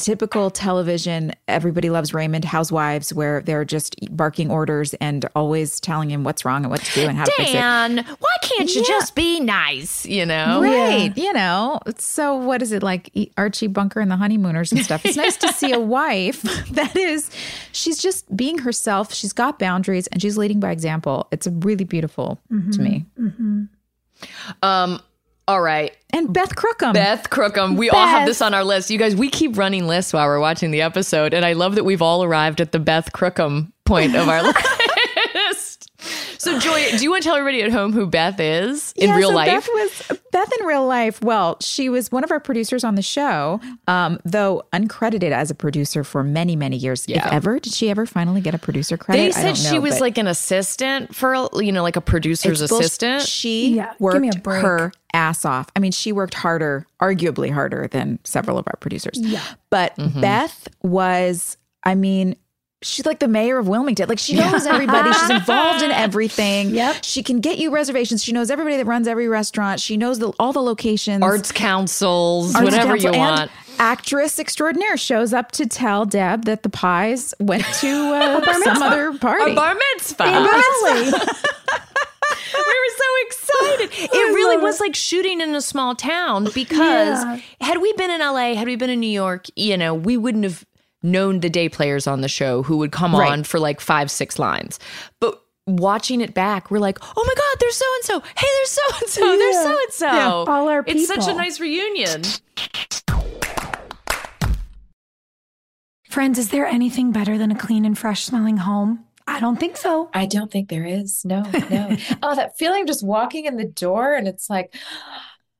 typical television, everybody loves Raymond housewives, where they're just barking orders and always telling him what's wrong and what to do and how to fix it. Dan, why can't you just be nice? You know, Right. You know, so what is it like E- Archie Bunker and the Honeymooners and stuff? It's nice to see a wife that is, she's just being herself. She's got boundaries and she's leading by example. It's really beautiful to me. Um. All right, And Beth Crookham. Beth Crookham. We all have this on our list. You guys, we keep running lists while we're watching the episode, and I love that we've all arrived at the Beth Crookham point of our list. So, Joy, do you want to tell everybody at home who Beth is in Yeah, real so life? Beth was Beth in real life. Well, she was one of our producers on the show, um, though uncredited as a producer for many, many years. Yeah. If ever, did she ever finally get a producer credit? they I said don't she was but- like an assistant for, you know, like a producer's It's bullsh- assistant. She Yeah, give worked me a break. her ass off. I mean, she worked harder, arguably harder than several of our producers. Yeah. But Mm-hmm. Beth was, I mean, she's like the mayor of Wilmington. Like she knows everybody. She's involved in everything. Yep. She can get you reservations. She knows everybody that runs every restaurant. She knows the, all the locations. Arts councils, Arts whatever council, you and want. Actress extraordinaire shows up to tell Deb that the pies went to uh, some other party. A bar mitzvah. In we were so excited. It really was like shooting in a small town because Yeah. had we been in LA, had we been in New York, you know, we wouldn't have known the day players on the show who would come Right. on for like five, six lines. But watching it back, we're like, oh my God, there's so and so. Hey, there's so and so. There's so and so. All our It's such a nice reunion. friends is there anything better than a clean and fresh smelling home i don't think so I don't think there is. No, no. oh, that feeling of just walking in the door and it's like,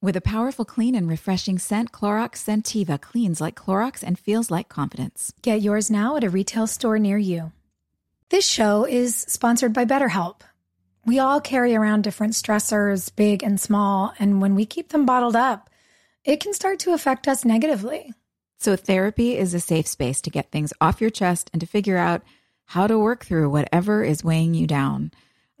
With a powerful, clean, and refreshing scent, Clorox Sentiva cleans like Clorox and feels like confidence. Get yours now at a retail store near you. This show is sponsored by BetterHelp. We all carry around different stressors, big and small, and when we keep them bottled up, it can start to affect us negatively. So, therapy is a safe space to get things off your chest and to figure out how to work through whatever is weighing you down.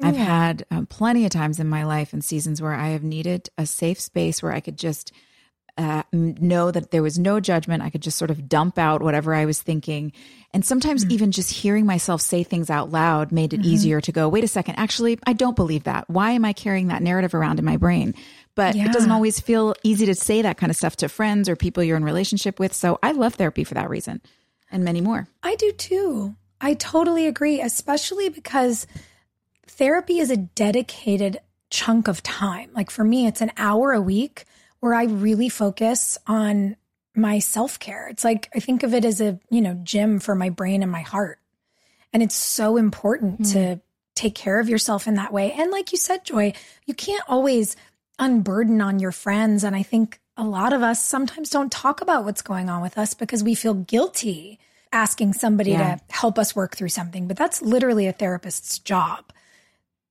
I've had um, plenty of times in my life and seasons where I have needed a safe space where I could just uh, know that there was no judgment. I could just sort of dump out whatever I was thinking. And sometimes mm-hmm. even just hearing myself say things out loud made it mm-hmm. easier to go, wait a second, actually, I don't believe that. Why am I carrying that narrative around in my brain? But yeah. it doesn't always feel easy to say that kind of stuff to friends or people you're in relationship with. So I love therapy for that reason and many more. I do too. I totally agree, especially because therapy is a dedicated chunk of time. Like for me, it's an hour a week where I really focus on my self care. It's like I think of it as a, you know, gym for my brain and my heart. And it's so important mm. to take care of yourself in that way. And like you said, Joy, you can't always unburden on your friends. And I think a lot of us sometimes don't talk about what's going on with us because we feel guilty asking somebody yeah. to help us work through something. But that's literally a therapist's job.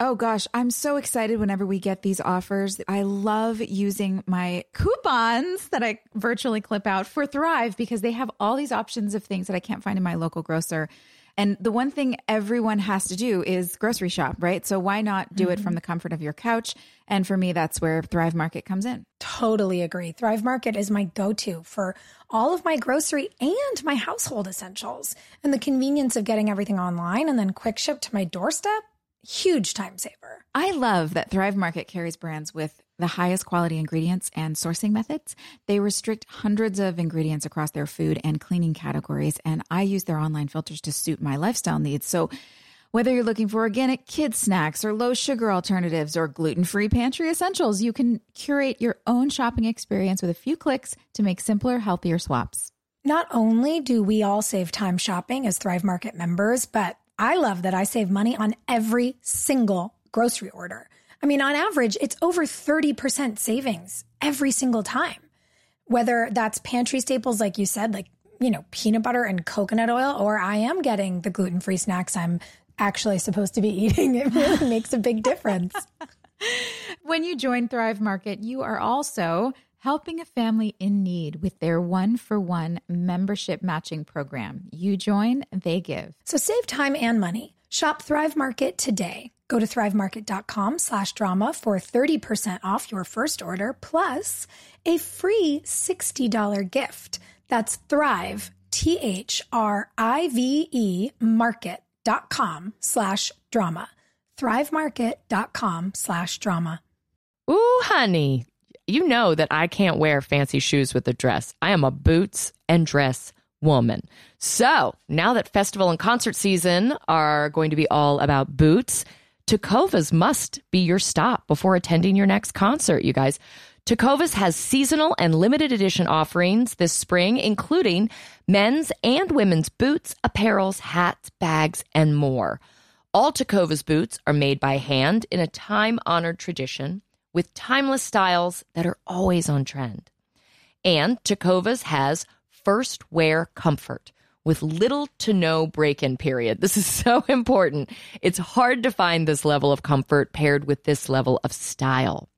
Oh gosh, I'm so excited whenever we get these offers. I love using my coupons that I virtually clip out for Thrive because they have all these options of things that I can't find in my local grocer. And the one thing everyone has to do is grocery shop, right? So why not do mm-hmm. it from the comfort of your couch? And for me, that's where Thrive Market comes in. Totally agree. Thrive Market is my go to for all of my grocery and my household essentials. And the convenience of getting everything online and then quick ship to my doorstep huge time saver. I love that Thrive Market carries brands with the highest quality ingredients and sourcing methods. They restrict hundreds of ingredients across their food and cleaning categories, and I use their online filters to suit my lifestyle needs. So, whether you're looking for organic kids snacks or low sugar alternatives or gluten-free pantry essentials, you can curate your own shopping experience with a few clicks to make simpler, healthier swaps. Not only do we all save time shopping as Thrive Market members, but I love that I save money on every single grocery order. I mean, on average, it's over 30% savings every single time. Whether that's pantry staples, like you said, like, you know, peanut butter and coconut oil, or I am getting the gluten free snacks I'm actually supposed to be eating. It really makes a big difference. when you join Thrive Market, you are also helping a family in need with their one for one membership matching program. You join, they give. So save time and money. Shop Thrive Market today. Go to thrivemarket.com slash drama for 30% off your first order plus a free $60 gift. That's Thrive, T H R I V E market.com slash drama. Thrivemarket.com slash drama. Ooh, honey, you know that I can't wear fancy shoes with a dress. I am a boots and dress woman. So now that festival and concert season are going to be all about boots, Tecovas must be your stop before attending your next concert, you guys. Tecovas has seasonal and limited edition offerings this spring, including men's and women's boots, apparels, hats, bags, and more. All Tecovas boots are made by hand in a time honored tradition with timeless styles that are always on trend. And Tecovas has first wear comfort with little to no break in period. This is so important. It's hard to find this level of comfort paired with this level of style.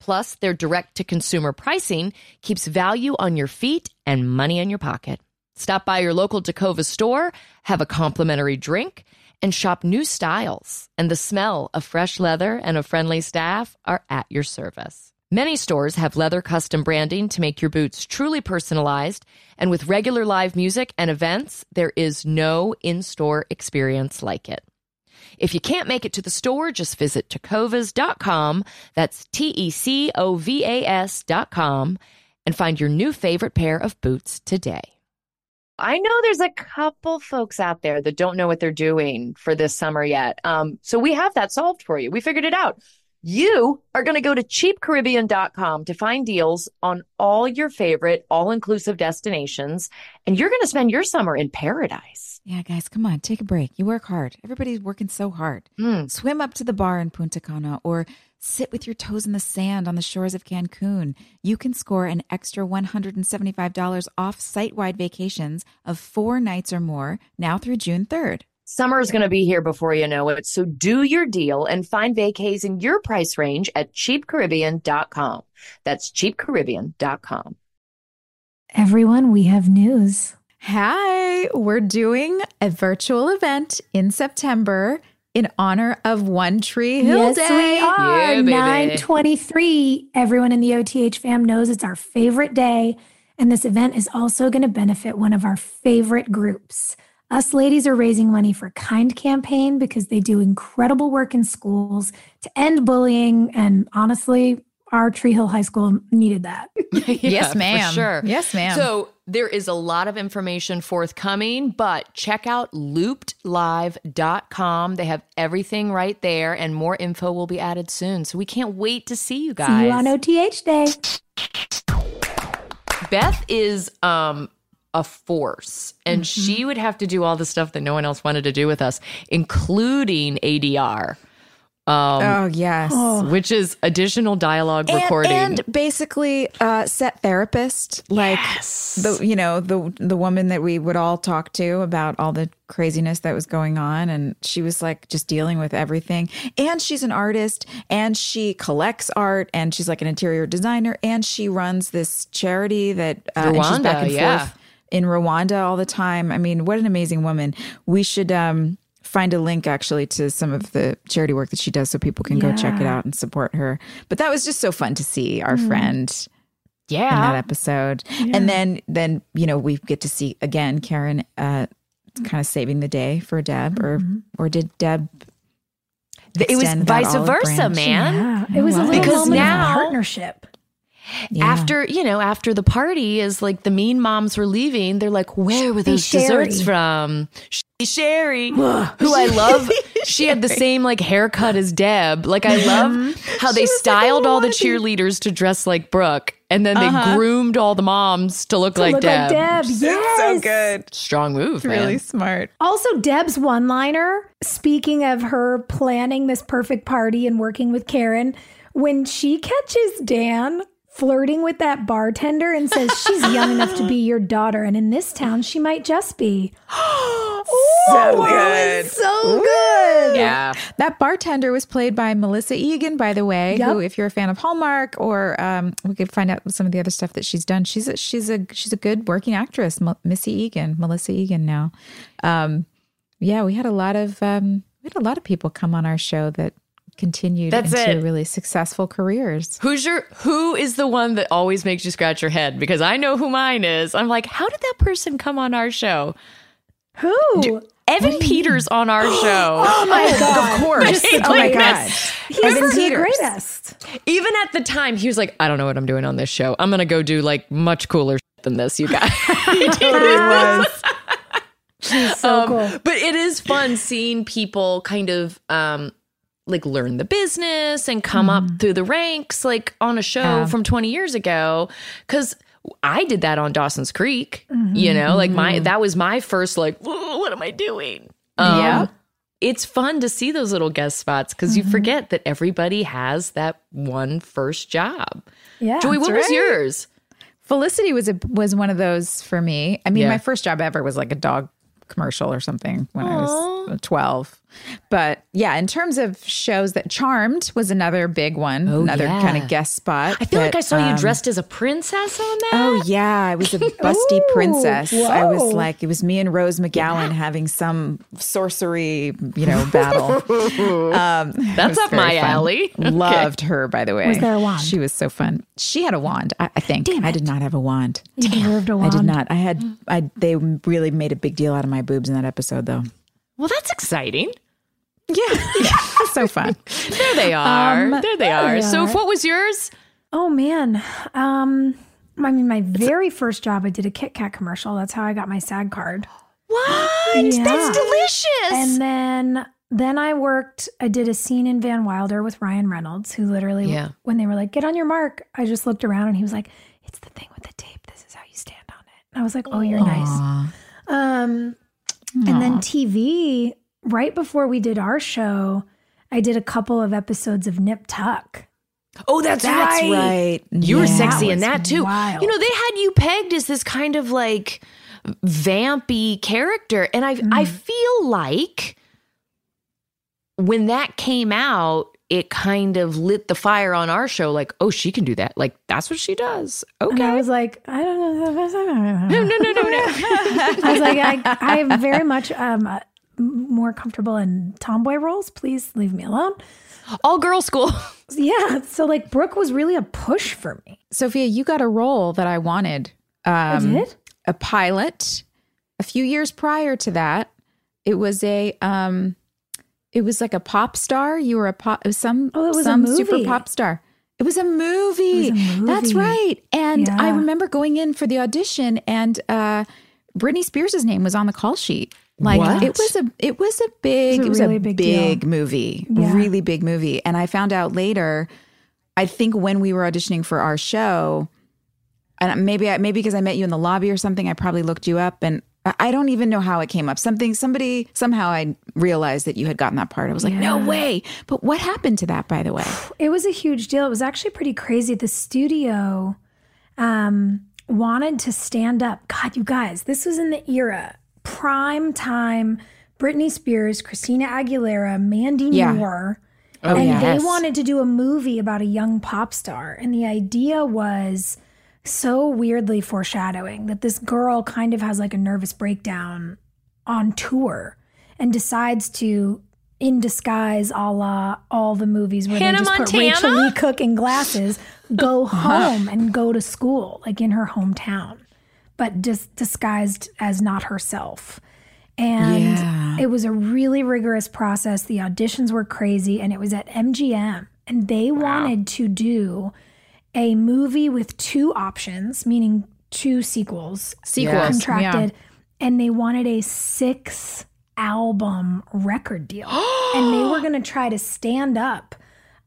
Plus, their direct to consumer pricing keeps value on your feet and money in your pocket. Stop by your local Tecova store, have a complimentary drink, and shop new styles. And the smell of fresh leather and a friendly staff are at your service. Many stores have leather custom branding to make your boots truly personalized, and with regular live music and events, there is no in store experience like it. If you can't make it to the store, just visit tecovas.com. That's T E C O V A S.com and find your new favorite pair of boots today. I know there's a couple folks out there that don't know what they're doing for this summer yet. Um, so we have that solved for you. We figured it out. You are going to go to cheapcaribbean.com to find deals on all your favorite all inclusive destinations, and you're going to spend your summer in paradise. Yeah, guys, come on, take a break. You work hard. Everybody's working so hard. Mm. Swim up to the bar in Punta Cana or Sit with your toes in the sand on the shores of Cancun. You can score an extra $175 off site wide vacations of four nights or more now through June 3rd. Summer is going to be here before you know it. So do your deal and find vacays in your price range at cheapcaribbean.com. That's cheapcaribbean.com. Everyone, we have news. Hi, we're doing a virtual event in September in honor of One Tree Hill yes, Day. we are. Yeah, 923. Everyone in the OTH fam knows it's our favorite day. And this event is also going to benefit one of our favorite groups. Us ladies are raising money for Kind Campaign because they do incredible work in schools to end bullying. And honestly, our Tree Hill High School needed that. Yes, for ma'am. sure. Yes, ma'am. So there is a lot of information forthcoming, but check out loopedlive.com. They have everything right there, and more info will be added soon. So we can't wait to see you guys. See you on OTH Day. Beth is um a force and Mm-hmm. she would have to do all the stuff that no one else wanted to do with us, including ADR. Um oh, yes. which is additional dialogue And- recording. And, basically, uh, set therapist, like the you know the the woman that we would all talk to about all the craziness that was going on, and she was like just dealing with everything. And she's an artist, and she collects art, and she's like an interior designer, and she runs this charity that uh, and she's back Rwanda, and yeah. forth in Rwanda all the time. I mean, what an amazing woman. We should um, find a link actually to some of the charity work that she does so people can go check it out and support her. But that was just so fun to see our Mm. friend yeah in that yeah. episode. And then then, you know, we get to see again Karen uh kind of saving the day for Deb or or did Deb It was vice versa, branch? man. Yeah, it was a little Because moment now- of partnership. Yeah. After, you know, after the party is like the mean moms were leaving, they're like, where were those Sherry. desserts from? Sherry, who I love. She had the same like haircut as Deb. Like I love mm-hmm. how they styled all the cheerleaders to dress like Brooke, and then they uh-huh. groomed all the moms to look like Look Deb. like Deb. Yes. so good. Strong move, man. Really smart. Also, Deb's one liner, speaking of her planning this perfect party and working with Karen, when she catches Dan flirting with that bartender and says she's young enough to be your daughter, and in this town, she might just be. So good. So good. Yeah. That bartender was played by Melissa Egan, by the way. Yep. Who, if you're a fan of Hallmark, or um, we could find out some of the other stuff that she's done. She's a, she's a she's a good working actress, M- Missy Egan, Melissa Egan. Now, um, yeah, we had a lot of um, we had a lot of people come on our show that continued That's into it. really successful careers. Who's your who is the one that always makes you scratch your head? Because I know who mine is. I'm like, how did that person come on our show? Who? Evan Peters on our show. Oh my God. Of course. Just the oh my greatest. god. He's Evan the Peters. greatest. Even at the time, he was like, I don't know what I'm doing on this show. I'm gonna go do like much cooler shit than this, you guys. he totally was. He's so Um, cool. But it is fun seeing people kind of um like learn the business and come up mm-hmm. through the ranks like on a show Yeah. from 20 years ago cuz I did that on Dawson's Creek, mm-hmm. you know, like my mm-hmm. that was my first like what am I doing? Um, Yeah. It's fun to see those little guest spots because you forget that everybody has that one first job. Yeah. Joey, what was yours? Felicity was a was one of those for me. I mean, Yeah. my first job ever was like a dog commercial or something when I was 12. But yeah, in terms of shows that Charmed was another big one, another yeah. kind of guest spot. I feel like I saw you um, dressed as a princess on that. Oh yeah, I was a busty princess. I was like, it was me and Rose McGowan having some sorcery, you know, battle. Um, That's up my fun. alley. Okay. Loved her, by the way. Was there a wand? She was so fun. She had a wand, I, I think. I did not have a wand. You deserved a I wand. I did not. I had. I. They really made a big deal out of my boobs in that episode, though. Well, that's exciting. Yeah, so fun. There they are. Um, there they are. they So, are. what was yours? Oh man. Um I mean my very first job I did a Kit Kat commercial. That's how I got my SAG card. What? Yeah. That's delicious. And then then I worked I did a scene in Van Wilder with Ryan Reynolds who literally Yeah. when they were like get on your mark, I just looked around and he was like it's the thing with the tape. This is how you stand on it. And I was like, "Oh, you're nice." Um and then TV right before we did our show, I did a couple of episodes of Nip Tuck. Oh, that's, That's right. You were sexy in That too. wild. You know, they had you pegged as this kind of like vampy character, and I I feel like when that came out, it kind of lit the fire on our show. Like, oh, she can do that. Like, that's what she does. And I was like, I don't know. No, no, no, no, no. I was like, I, I am very much um, more comfortable in tomboy roles. Please leave me alone. All girl school. Yeah. So, like, Brooke was really a push for me. Sophia, you got a role that I wanted. Um, did? A pilot. A few years prior to that, it was a um, it was like a pop star. You were a pop. It was some Oh, it was a some super pop star. It was a movie. It was a That's right. And I remember going in for the audition, and uh, Britney Spears' name was on the call sheet. Like What? it was a it was a big It was was a a, really big, big movie, Yeah. really big movie. And I found out later. I think when we were auditioning for our show, and maybe I, maybe because I met you in the lobby or something, I probably looked you up, and I- I don't even know how it came up. Something, somebody, somehow I realized that you had gotten that part. I was like, no way. But what happened to that, by the way? It was a huge deal. It was actually pretty crazy. The studio um, wanted to stand up. God, you guys, this was in the era prime time. Britney Spears, Christina Aguilera, Mandy Yeah. Moore. Oh, and yes. they wanted to do a movie about a young pop star. And the idea was so weirdly foreshadowing that this girl kind of has like a nervous breakdown on tour and decides to, in disguise, a la all the movies where Hannah they just put Montana? Rachael Leigh Cook in glasses, go home and go to school, like in her hometown, but just disguised as not herself. And Yeah. it was a really rigorous process. The auditions were crazy, and it was at MGM. And they wanted to do a movie with two options, meaning two sequels Sequels, contracted. And they wanted a six album record deal. and they were going to try to stand up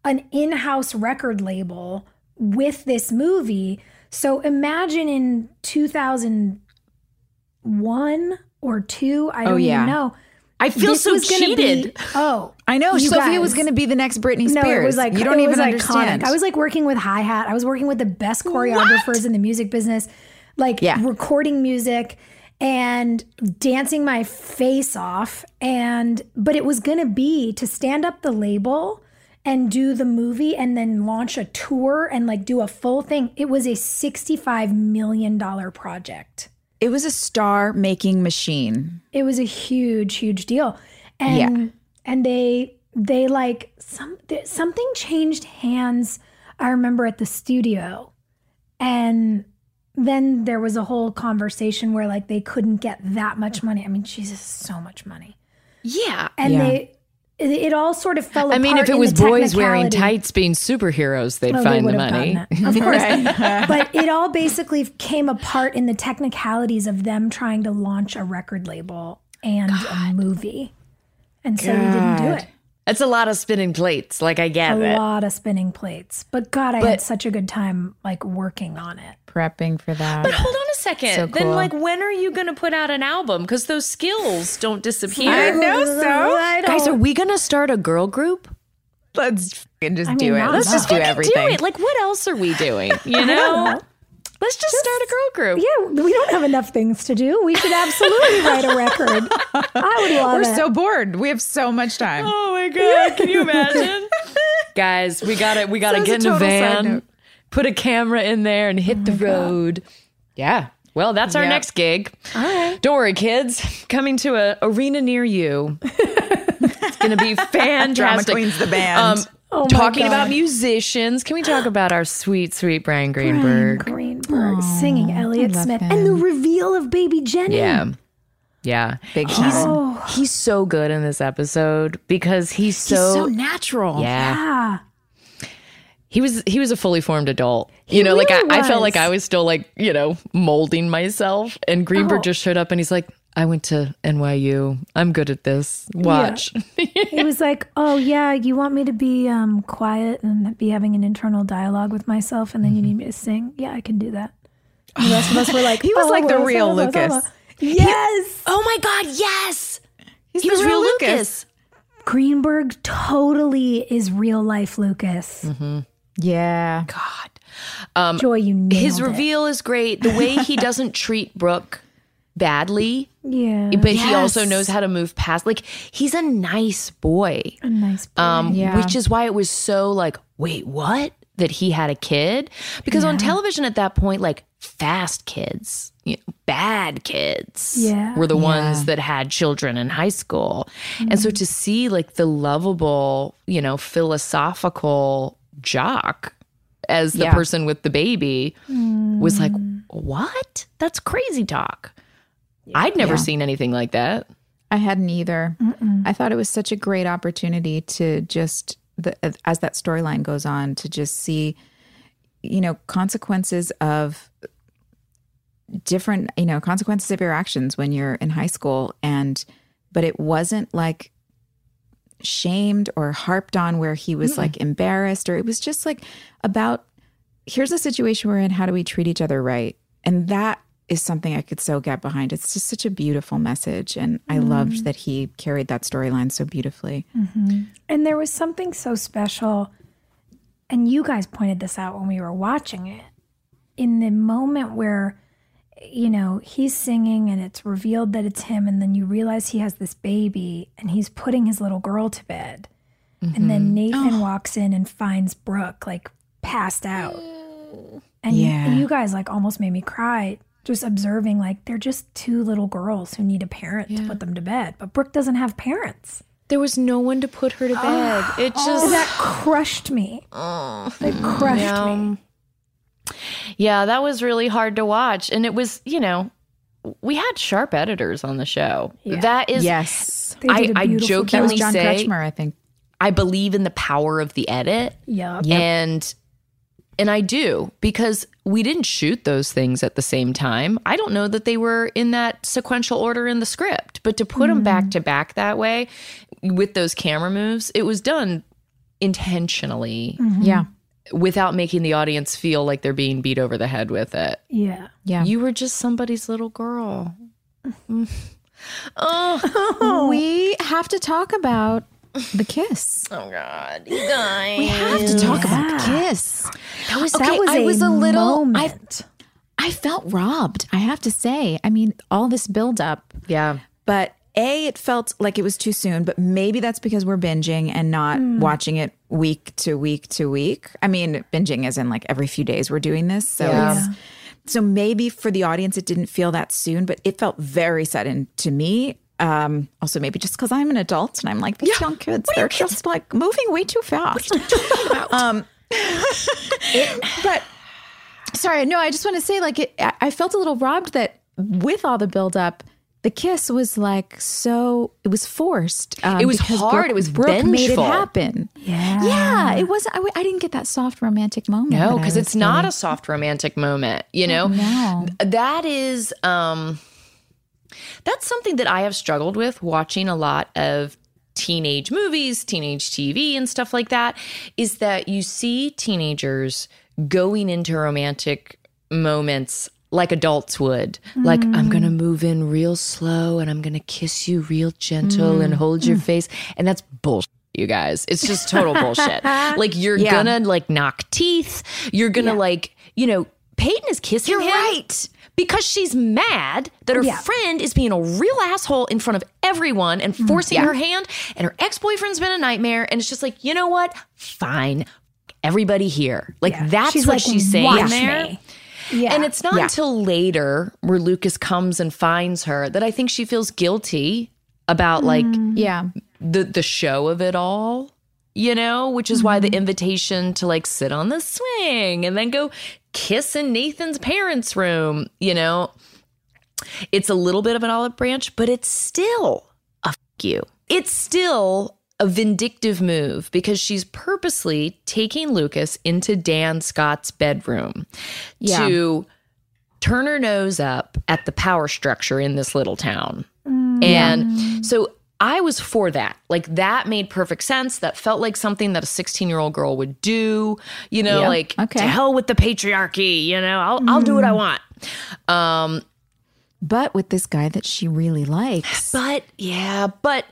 an in house record label with this movie. So imagine in 2001 or two, I oh, don't Oh, yeah. even know. I feel This so cheated. Be, oh, I know Sophia was going to be the next Britney Spears. No, it was like you don't even understand. Iconic. I was like working with hi hat. I was working with the best choreographers in the music business, like Yeah. recording music and dancing my face off. And but it was gonna be to stand up the label and do the movie and then launch a tour and like do a full thing. It was a sixty-five million dollar project. it was a star making machine. it was a huge huge deal and and they they like some th- something changed hands i remember at the studio and then there was a whole conversation where like they couldn't get that much money i mean jesus so much money Yeah. and Yeah. they it, it all sort of fell apart. I mean, if it was boys wearing tights being superheroes, they'd Oh, they find the money. gotten it. Of course. but it all basically came apart in the technicalities of them trying to launch a record label and a movie. And so we didn't do it. That's a lot of spinning plates. Like I get A it. lot of spinning plates. But God, I had such a good time like working on it. Prepping for that. But hold on a second. So Then, like, when are you going to put out an album? Because those skills don't disappear. I know so. I Guys, are we going to start a girl group? Let's fucking just I mean, do it. Let's just do everything. Do it. Like, what else are we doing? You know? Let's just, start a girl group. yeah, we don't have enough things to do. We should absolutely write a record. I would love it. We're it. so bored. We have so much time. Oh my god! Can you imagine? Guys, we got to We got to So get in a total van, put a camera in there, and hit the oh road. Yeah. Well, that's our Yep. next gig. All right. Don't worry, kids. Coming to an arena near you. it's going to be fantastic. Drama Queens, the band. Um, Oh talking God. about musicians, can we talk about our sweet, sweet Bryan Greenberg? Bryan Greenberg singing Elliott Smith him. and the reveal of Baby Jenny. Yeah. Yeah. Big He's, time. he's so good in this episode because he's so, He's so natural. yeah. Ah, He was he was a fully formed adult. You know, like I, I felt like I was still like, you know, molding myself. And Greenberg Oh. just showed up and he's like, I went to NYU. I'm good at this. Watch. He was like, "Oh yeah, you want me to be um, quiet and be having an internal dialogue with myself, and then you need me to sing? Yeah, I can do that." And the rest of us were like, He was "Oh, like the real Lucas. blah." Yes, oh my God, yes. He's he the was real Lucas. Lucas. Greenberg totally is real life Lucas. Yeah. God. Um, Joy, you nailed his reveal is great. The way he doesn't treat Brooke badly, Yeah. but he also knows how to move past. Like he's a nice boy. a nice boy. Um, Yeah. which is why it was so like, wait, what? That he had a kid? Because on television at that point, like fast kids, you know, bad kids Yeah. were the ones that had children in high school. And so to see like the lovable, you know, philosophical jock as the Yeah. person with the baby was like, hmm. what? That's crazy talk. I'd never Yeah. seen anything like that. I hadn't either. I thought it was such a great opportunity to just the as that storyline goes on to just see you know consequences of different you know consequences of your actions when you're in high school and but it wasn't like shamed or harped on where he was like embarrassed or it was just like about here's a situation we're in how do we treat each other right? And that is something i could so get behind. It's just such a beautiful message and i mm-hmm. loved that he carried that storyline so beautifully. Mm-hmm. And there was something so special, and you guys pointed this out when we were watching it. In the moment where, you know, he's singing and it's revealed that it's him, and then you realize he has this baby and he's putting his little girl to bed. And then mm-hmm. Nathan oh. walks in and finds Brooke like passed out. And you- Yeah. you guys like almost made me cry just observing like they're just two little girls who need a parent to put them to bed. But Brooke doesn't have parents. There was no one to put her to bed. It just That crushed me. It crushed Yeah. me. Yeah, that was really hard to watch. And it was, you know, we had sharp editors on the show. That is, yes They I, did a I that was jokingly john say, kretschmer i think I believe in the power of the edit. Yup. And and I do because we didn't shoot those things at the same time. I don't know that they were in that sequential order in the script, but to put them back mm-hmm. to back that way with those camera moves, it was done intentionally mm-hmm. yeah without making the audience feel like they're being beat over the head with it. Yeah. yeah You were just somebody's little girl. oh, we have to talk about the kiss oh God, you guys. we have to talk about the kiss That was, That okay, was I a was a little. Moment. I felt robbed. I have to say. I mean, all this buildup, yeah. but a it felt like it was too soon. But maybe that's because we're binging and not hmm. watching it week to week to week. I mean, binging is in like every few days we're doing this, so Yeah. it's so maybe for the audience it didn't feel that soon, but it felt very sudden to me. Um, also, maybe just because I'm an adult and I'm like these young kids, they're just like moving way too fast. um, but sorry, no, I just want to say, like, it, I I felt a little robbed that with all the buildup, the kiss was like so. It was forced. um, It was hard, Brooke- it was Brooke made it happen. Yeah. Yeah, it wasn't. I didn't get that soft romantic moment. No, because it's not really- a soft romantic moment, you know? No. That is um that's something that I have struggled with watching a lot of teenage movies, teenage TV and stuff like that is that you see teenagers going into romantic moments like adults would. Like I'm mm. going to move in real slow and I'm going to kiss you real gentle and mm. hold your mm. face and that's bullshit. You guys, it's just total bullshit. Like you're Yeah. gonna like knock teeth. You're gonna like, you know, Peyton is kissing You're him right. because she's mad that her Yeah. friend is being a real asshole in front of everyone and forcing her hand, and her ex boyfriend's been a nightmare. And it's just like, you know what? Fine, everybody here. Like Yeah. that's She's what like, she's saying "Watch there. me." Yeah. And it's not Yeah. until later where Lucas comes and finds her that I think she feels guilty about like mm. Yeah. the the show of it all you know which is why the mm-hmm. invitation to like sit on the swing and then go kiss in nathan's parents room you know it's a little bit of an olive branch but it's still a f- you it's still a vindictive move because she's purposely taking lucas into dan scott's bedroom Yeah. to turn her nose up at the power structure in this little town and so I was for that. Like that made perfect sense. That felt like something that a 16 year old girl would do. You know, Yeah. like Okay. to hell with the patriarchy. You know, I'll I'll do what I want. Um, But with this guy that she really likes. but yeah, but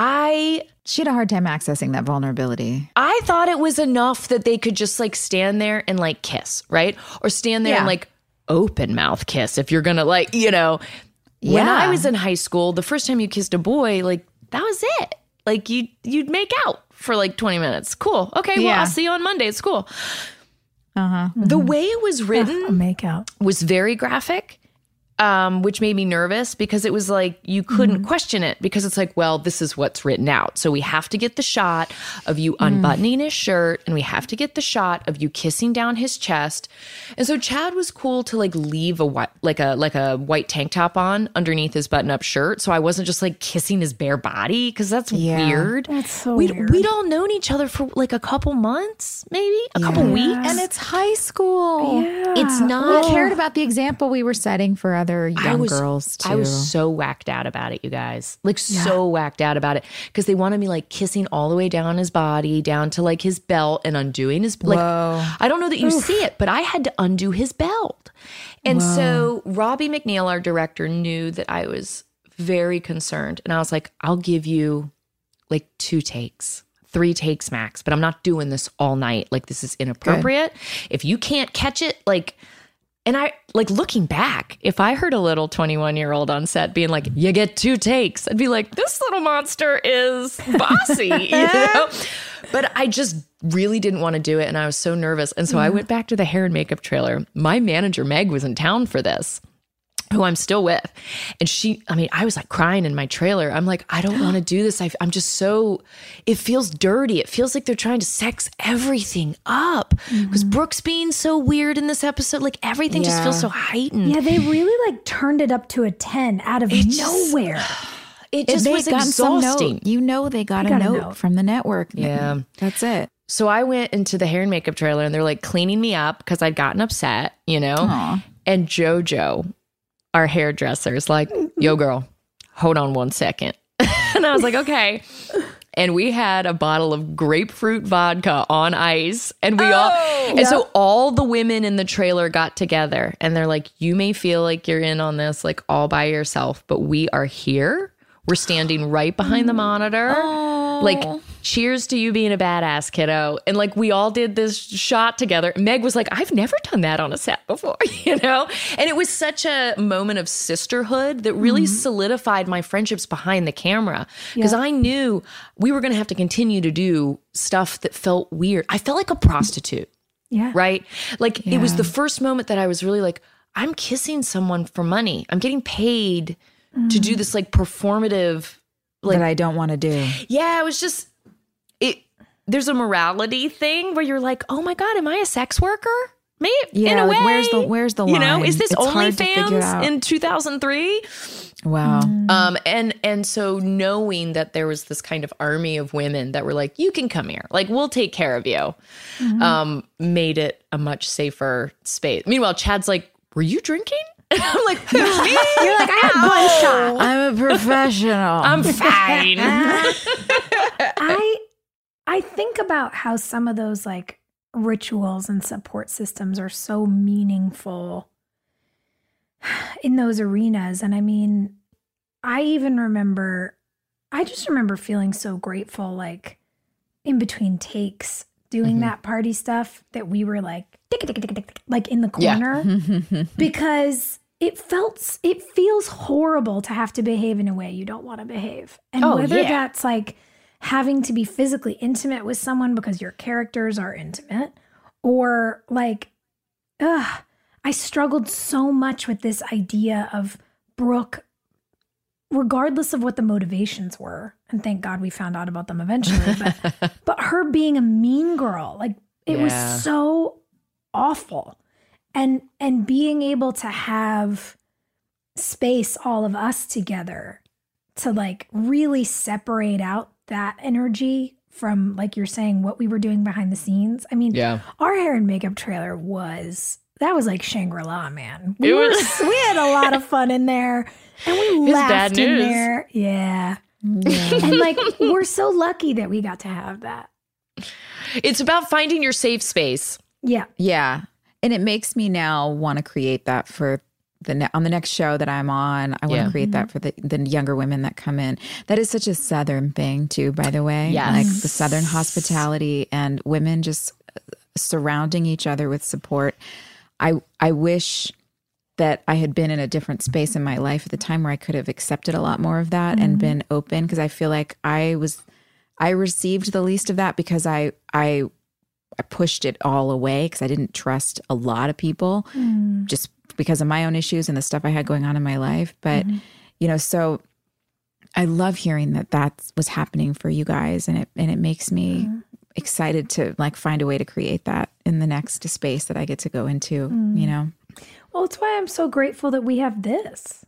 I She had a hard time accessing that vulnerability. I thought it was enough that they could just like stand there and like kiss, right? Or stand there and like open mouth kiss if you're gonna like, you know. When I was in high school, the first time you kissed a boy, like that was it. Like you you'd make out for like 20 minutes. Cool. Okay, well Yeah. I'll see you on Monday. It's cool. Uh huh. The way it was written A make out. was very graphic, um, which made me nervous because it was like you couldn't Mm-hmm. question it because it's like, well, this is what's written out. So we have to get the shot of you Mm. unbuttoning his shirt and we have to get the shot of you kissing down his chest. And so Chad was cool to like leave a white like a like a white tank top on underneath his button-up shirt. So I wasn't just like kissing his bare body because that's Yeah. weird. That's so we'd, weird. We'd all known each other for like a couple months, maybe a couple weeks. And it's high school. It's not. We not cared about the example we were setting for other young I was, girls too. I was so whacked out about it, you guys. Like so whacked out about it because they wanted me like kissing all the way down his body, down to like his belt, and undoing his like. Whoa. I don't know that you see it, but I had to undo his belt, and so Robbie McNeil, our director, knew that I was very concerned, and I was like, "I'll give you like two takes." Three takes max, but I'm not doing this all night. Like, this is inappropriate. If you can't catch it, like, and I like looking back, if I heard a little 21 year old on set being like, you get two takes, I'd be like, this little monster is bossy, you know? But I just really didn't want to do it. And I was so nervous. And so I mm. went back to the hair and makeup trailer. My manager, Meg, was in town for this. Who I'm still with. And she, I mean, I was like crying in my trailer. I'm like, I don't want to do this. I, I'm just so, it feels dirty. It feels like they're trying to sex everything up. Because mm-hmm. Brooke's being so weird in this episode. Like everything just feels so heightened. Yeah, they really like turned it up to a 10 out of just- nowhere. It just was exhausting. note, you know they got, They a, got a note note. from the network. Yeah. That's it. So I went into the hair and makeup trailer and they're like cleaning me up because I'd gotten upset, you know? And JoJo, our hairdressers, like, yo, girl, hold on one second. and I was like, okay. And we had a bottle of grapefruit vodka on ice. And we all, oh. and so all the women in the trailer got together and they're like, you may feel like you're in on this, like all by yourself, but we are here. We're standing right behind the mm. monitor. Like, cheers to you being a badass, kiddo. And like, we all did this shot together. Meg was like, I've never done that on a set before, you know? And it was such a moment of sisterhood that really mm-hmm. solidified my friendships behind the camera because I knew we were going to have to continue to do stuff that felt weird. I felt like a prostitute Yeah. right? Like it was the first moment that I was really like, I'm kissing someone for money. I'm getting paid to do this like performative. Like- that I don't want to do. Yeah, it was just it. There's a morality thing where you're like, oh my god, am I a sex worker? Maybe in Yeah, a like, way. where's the- where's the You know, is this It's hard to figure OnlyFans in 2003? Wow. Um, and and so knowing that there was this kind of army of women that were like, you can come here, like we'll take care of you, um, made it a much safer space. Meanwhile, Chad's like, were you drinking? And I'm like, me? You're like, I had one shot. I'm a professional. I'm fine. I I think about how some of those like rituals and support systems are so meaningful in those arenas and I mean I even remember I just remember feeling so grateful like in between takes doing mm-hmm. that party stuff that we were like tick, tick, tick, tick, tick, like in the Yeah. corner because it felt it feels horrible to have to behave in a way you don't want to behave and Oh, whether yeah. that's like having to be physically intimate with someone because your characters are intimate or like ugh, i struggled so much with this idea of brooke regardless of what the motivations were and thank god we found out about them eventually but but her being a mean girl like it Yeah. was so awful and and being able to have space all of us together to like really separate out that energy from like you're saying what we were doing behind the scenes i mean Yeah. our hair and makeup trailer was that was like shangri-la man we, It were- we had a lot of fun in there and we It's laughed in news. there yeah and like we're so lucky that we got to have that It's about finding your safe space. yeah yeah. And it makes me now want to create that for the ne- on the next show that I'm on, I want Yeah. to create that for the the younger women that come in. That is such a southern thing too, by the way. Yes. Like the southern hospitality and women just uh, surrounding each other with support. I I wish that I had been in a different space in my life at the time where I could have accepted a lot more of that and mm-hmm. been open because I feel like I was I received the least of that because I I I pushed it all away because I didn't trust a lot of people mm. just because of my own issues and the stuff I had going on in my life. But mm-hmm. you know, so I love hearing that that was happening for you guys, and it and it makes me excited to like find a way to create that in the next space that I get to go into. You mm. know. Well, it's why I'm so grateful that we have this.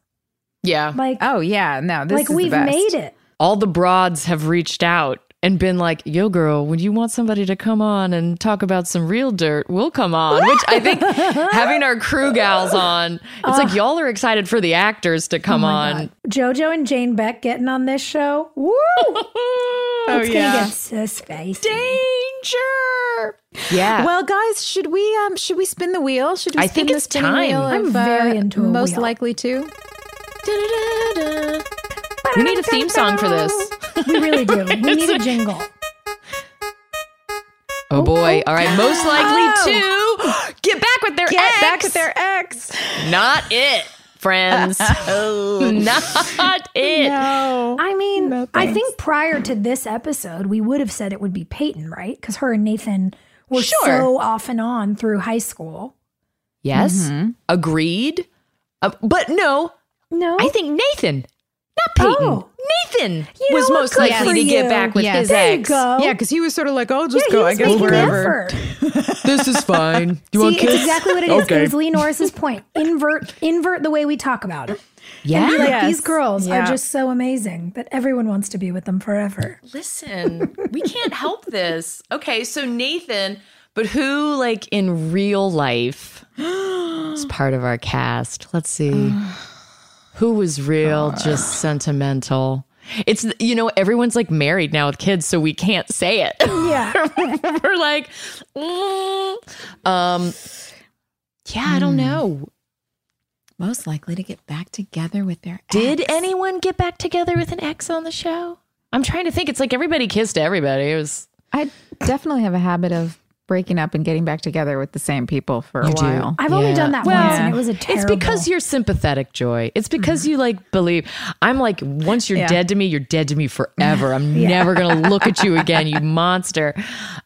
Yeah. Like, Oh yeah, no, this like is the we've best. made it. all the broads have reached out and been like, "Yo, girl, would you want somebody to come on and talk about some real dirt? We'll come on." Which I think having our crew gals on, it's like ah. y'all are excited for the actors to come oh on. JoJo and Jane Beck getting on this show. Woo! Oh it's yeah. gonna get so spicy. Danger. Yeah. Well, guys, should we um should we spin the wheel? Should we I spin think it's spinning time. wheel I'm of, very uh, into a most wheel. likely to? we need a theme song for this. We really do. We need a jingle. Oh boy. All right. Most likely to get back with their Get ex. back with their ex. Not it, friends. Not it. No. I mean, No, I think prior to this episode, we would have said it would be Peyton, right? Because her and Nathan were Sure. so off and on through high school. Yes. Agreed. Uh, but no, No, I think Nathan, not Peyton. Oh. Nathan You was most likely for to get back with Yes. his there you ex. go. Yeah, because he was sort of like, I'll just Yeah, go, I was guess making wherever. This is fine. You See, want it's kiss? exactly what it is. Okay. It was Lee Norris's point. Invert, invert the way we talk about it. Yeah. Like Yes. these girls Yeah. are just so amazing that everyone wants to be with them forever. Listen, we can't help this. Okay, so Nathan, but who, like in real life, is part of our cast? Let's see. Who was real, just sentimental? It's, you know, everyone's like married now with kids, so we can't say it. Yeah. We're like, mm. um, yeah, I don't know. Most likely to get back together with their Did ex. anyone get back together with an ex on the show? I'm trying to think. It's like everybody kissed everybody. It was I definitely have a habit of breaking up and getting back together with the same people for a You do. while. I've only done that Well, once and it was a terrible. It's because you're sympathetic, Joy. It's because you like believe. I'm like, once you're Yeah. dead to me, you're dead to me forever. I'm never gonna look at you again, you monster.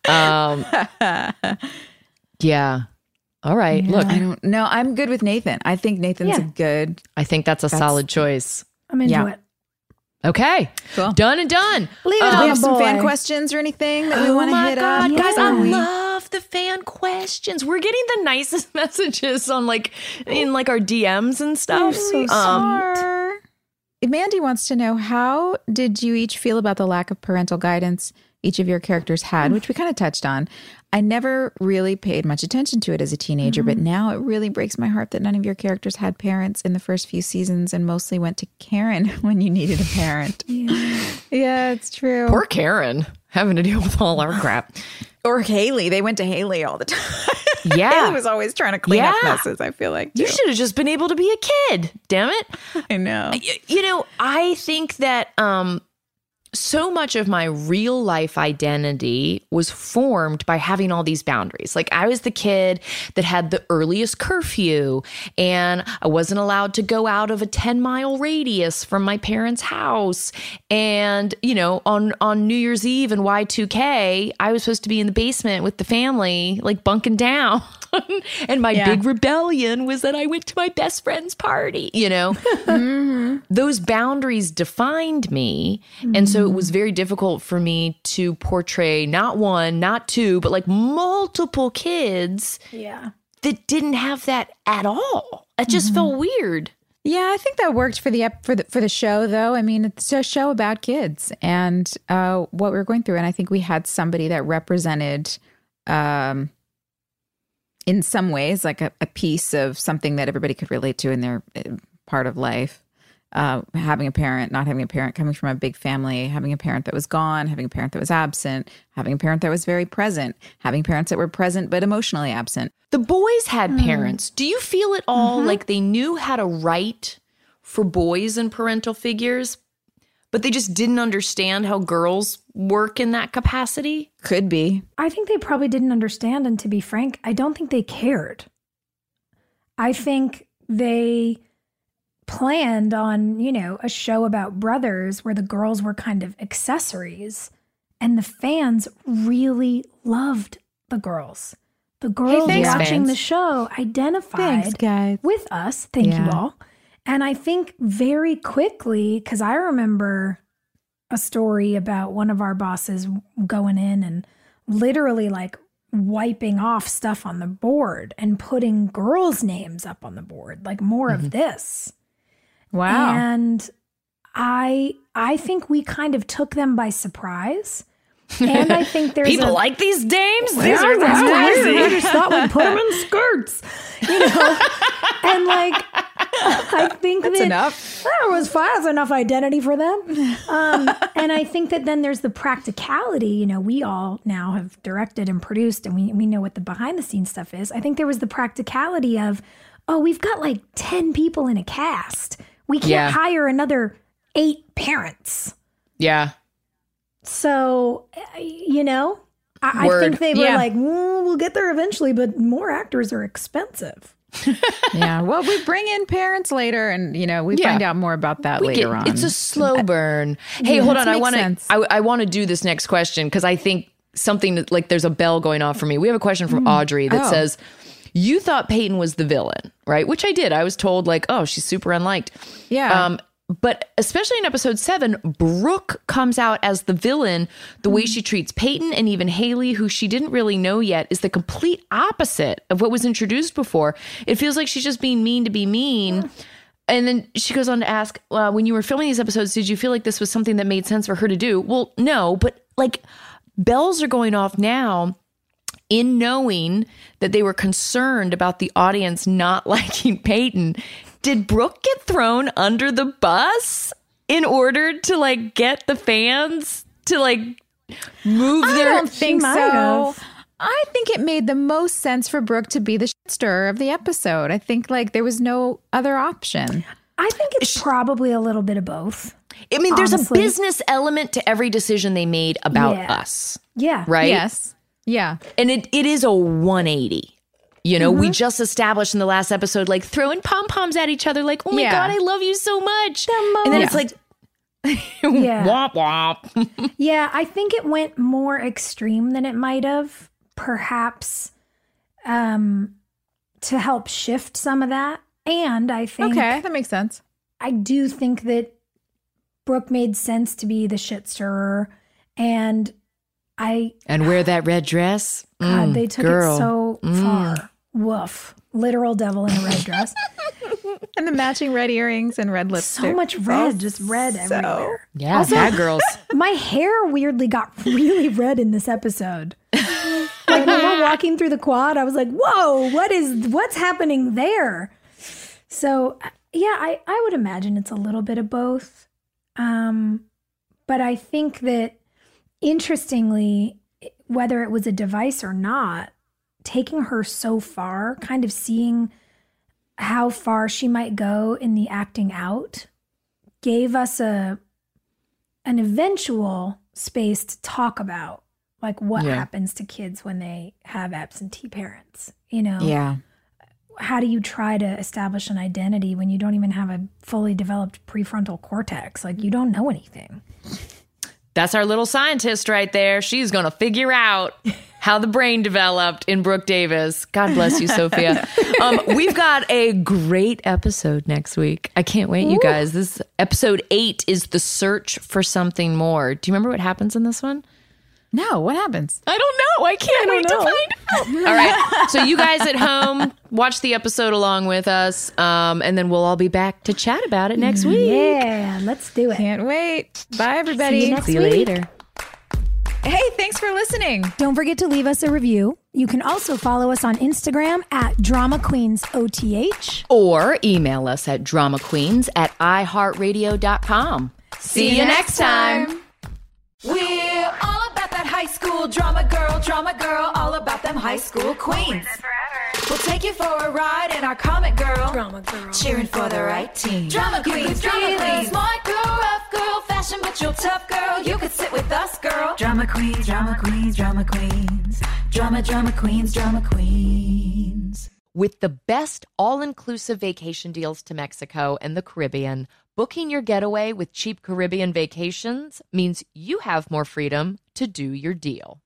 Um, yeah. All right. Look, I don't know. I'm good with Nathan. I think Nathan's Yeah. a good. I think that's a solid choice. I'm into Yeah. it. Okay. Cool. Done and done. Leave it Do on we a have some fan questions or anything that we Oh want to my hit God, up? guys! I love the fan questions. We're getting the nicest messages on like in like our DMs and stuff. so Um, Mandy wants to know how did you each feel about the lack of parental guidance each of your characters had, which we kind of touched on. I never really paid much attention to it as a teenager, but now it really breaks my heart that none of your characters had parents in the first few seasons and mostly went to Karen when you needed a parent. yeah. it's true. poor Karen having to deal with all our crap. or Haley. They went to Haley all the time. Yeah. Haley was always trying to clean up messes, I feel like. You should have just been able to be a kid. Damn it. I know. Y- You know, I think that um so much of my real life identity was formed by having all these boundaries. Like I was the kid that had the earliest curfew and I wasn't allowed to go out of a 10 mile radius from my parents' house. And, you know, on on New Year's Eve and Y2K, I was supposed to be in the basement with the family, like bunking down. and my Yeah. big rebellion was that I went to my best friend's party, you know? those boundaries defined me. And so it was very difficult for me to portray not one, not two, but like multiple kids Yeah. that didn't have that at all. It just felt weird. Yeah, I think that worked for the for the for the show though. I mean, it's a show about kids and uh, what we were going through, and I think we had somebody that represented, um, in some ways, like a, a piece of something that everybody could relate to in their uh, part of life. uh, having a parent, not having a parent, coming from a big family, having a parent that was gone, having a parent that was absent, having a parent that was very present, having parents that were present but emotionally absent. The boys had parents. Do you feel at all like they knew how to write for boys and parental figures, but they just didn't understand how girls work in that capacity? Could be. I think they probably didn't understand. And to be frank, I don't think they cared. I think they planned on, you know, a show about brothers where the girls were kind of accessories. And the fans really loved the girls. The girls thanks, watching fans. the show identified guys. with us. Thank Yeah. you all. And I think very quickly, because I remember a story about one of our bosses going in and literally like wiping off stuff on the board and putting girls' names up on the board, like more Mm-hmm. of this. Wow. And I I think we kind of took them by surprise. And I think there's People a, like these dames? These are crazy. I just thought we'd put them in skirts, you know. and like, I think That's that enough. there was fine. That's enough identity for them. Um, and I think that then there's the practicality. You know, we all now have directed and produced, and we we know what the behind the scenes stuff is. I think there was the practicality of, oh, we've got like ten people in a cast. We can't Yeah. hire another eight parents. Yeah. So, uh, you know, I, I think they were Yeah. like, "Mm, we'll get there eventually, but more actors are expensive. yeah. Well, we bring in parents later, and you know we Yeah. find out more about that We later get- on. It's a slow burn. Hey, hold on. I want to. I, I want to do this next question because I think something that, like there's a bell going off for me. We have a question from Audrey that Oh. says, "You thought Peyton was the villain, right?" Which I did. I was told like, "Oh, she's super unliked." yeah. Um, but especially in episode seven, Brooke comes out as the villain. The way she treats Peyton and even Haley, who she didn't really know yet, is the complete opposite of what was introduced before. It feels like she's just being mean to be mean. And then she goes on to ask, when you were filming these episodes, did you feel like this was something that made sense for her to do? Well, no, but like bells are going off now in knowing that they were concerned about the audience not liking Peyton, did Brooke get thrown under the bus in order to like get the fans to like move I their don't think might so. have. I think it made the most sense for Brooke to be the shit stirrer of the episode. I think like there was no other option. I think it's probably a little bit of both. I mean, there's Honestly. a business element to every decision they made about Yeah. us, Yeah. right? Yes. Yeah. And it, it is a 180. You know, Mm-hmm. we just established in the last episode, like throwing pom poms at each other, like, oh my Yeah. God, I love you so much. And then it's like, Yeah. womp womp. Yeah, I think it went more extreme than it might have, perhaps um to help shift some of that. And I think Okay, that makes sense. I do think that Brooke made sense to be the shit stirrer and I and wear that red dress. God, Mm, they took girl. it so far. Woof. Literal devil in a red dress. And the matching red earrings and red lipstick. so much red, just red everywhere. Yeah, Also- bad girls. My hair weirdly got really red in this episode. like when we're walking through the quad, I was like, "Whoa, what is what's happening there?" So yeah, I I would imagine it's a little bit of both, um, but I think that interestingly, whether it was a device or not, taking her so far, kind of seeing how far she might go in the acting out, gave us a an eventual space to talk about like what Yeah. happens to kids when they have absentee parents you know Yeah. how do you try to establish an identity when you don't even have a fully developed prefrontal cortex like you don't know anything That's our little scientist right there. She's going to figure out how the brain developed in Brooke Davis. God bless you, Sophia. Um, we've got a great episode next week. I can't wait, you guys. This episode eight is the search for something more. Do you remember what happens in this one? No, what happens? I don't know. I can't wait to find out. All right. So you guys at home, watch the episode along with us, um, and then we'll all be back to chat about it next week. yeah let's do it Can't wait. Bye, everybody. See you next See you week. later. Hey, thanks for listening. don't forget to leave us a review You can also follow us on Instagram at Drama Queens OTH. Or email us at dramaqueens at iheartradio.com. See you next time. We're all about that high school drama girl, drama girl, all about them high school queens. We'll take you for a ride in our comic girl, drama girl, cheering for the right team. Drama queens, drama queens, smart girl, rough girl, fashion but you're tough girl. You could sit with us, girl. Drama queens, drama queens, drama queens, drama, drama queens, drama queens. With the best all inclusive vacation deals to Mexico and the Caribbean, booking your getaway with cheap Caribbean vacations means you have more freedom to do your deal.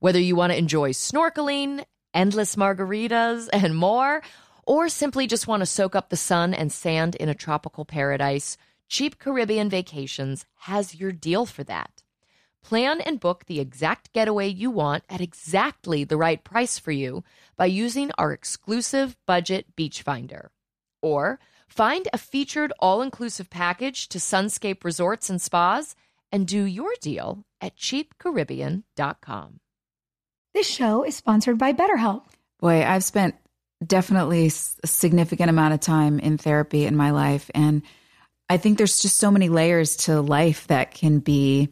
Whether you want to enjoy snorkeling, endless margaritas, and more, or simply just want to soak up the sun and sand in a tropical paradise, Cheap Caribbean Vacations has your deal for that. Plan and book the exact getaway you want at exactly the right price for you by using our exclusive budget beach finder. Or find a featured all inclusive package to Sunscape Resorts and Spas and do your deal at cheapcaribbean.com. This show is sponsored by BetterHelp. Boy, I've spent definitely s- a significant amount of time in therapy in my life. And I think there's just so many layers to life that can be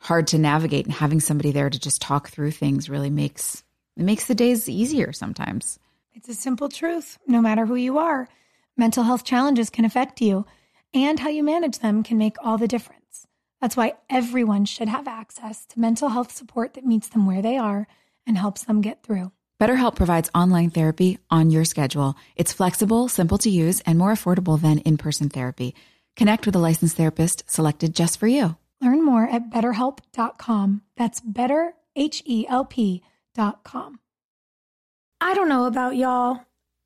hard to navigate. And having somebody there to just talk through things really makes it makes the days easier sometimes. It's a simple truth. No matter who you are, mental health challenges can affect you, and how you manage them can make all the difference. That's why everyone should have access to mental health support that meets them where they are and helps them get through. BetterHelp provides online therapy on your schedule. It's flexible, simple to use, and more affordable than in person therapy. Connect with a licensed therapist selected just for you. Learn more at betterhelp.com. That's better, H E L P.com. I don't know about y'all.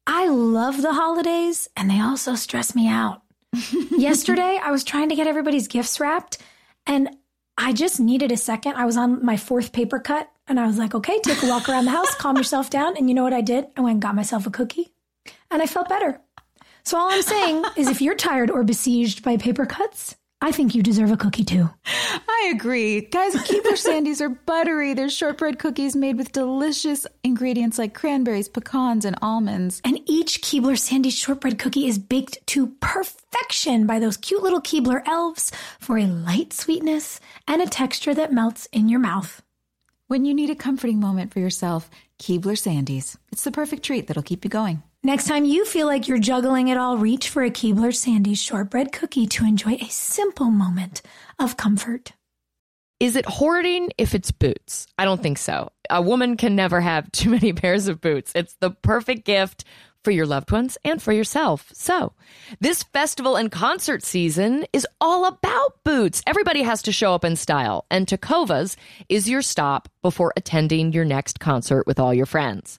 I love the holidays and they also stress me out. Yesterday, I was trying to get everybody's gifts wrapped and I just needed a second. I was on my fourth paper cut and I was like, okay, take a walk around the house, calm yourself down. And you know what I did? I went and got myself a cookie and I felt better. So all I'm saying is if you're tired or besieged by paper cuts, I think you deserve a cookie too. I agree. Guys, Keebler Sandies are buttery. They're shortbread cookies made with delicious ingredients like cranberries, pecans, and almonds. And each Keebler Sandy shortbread cookie is baked to perfection by those cute little Keebler elves for a light sweetness and a texture that melts in your mouth. When you need a comforting moment for yourself, Keebler Sandies. It's the perfect treat that'll keep you going. Next time you feel like you're juggling it all, reach for a Keebler Sandies shortbread cookie to enjoy a simple moment of comfort. Is it hoarding if it's boots? I don't think so. A woman can never have too many pairs of boots. It's the perfect gift for your loved ones and for yourself. So, this festival and concert season is all about boots. Everybody has to show up in style, and Tecovas is your stop before attending your next concert with all your friends.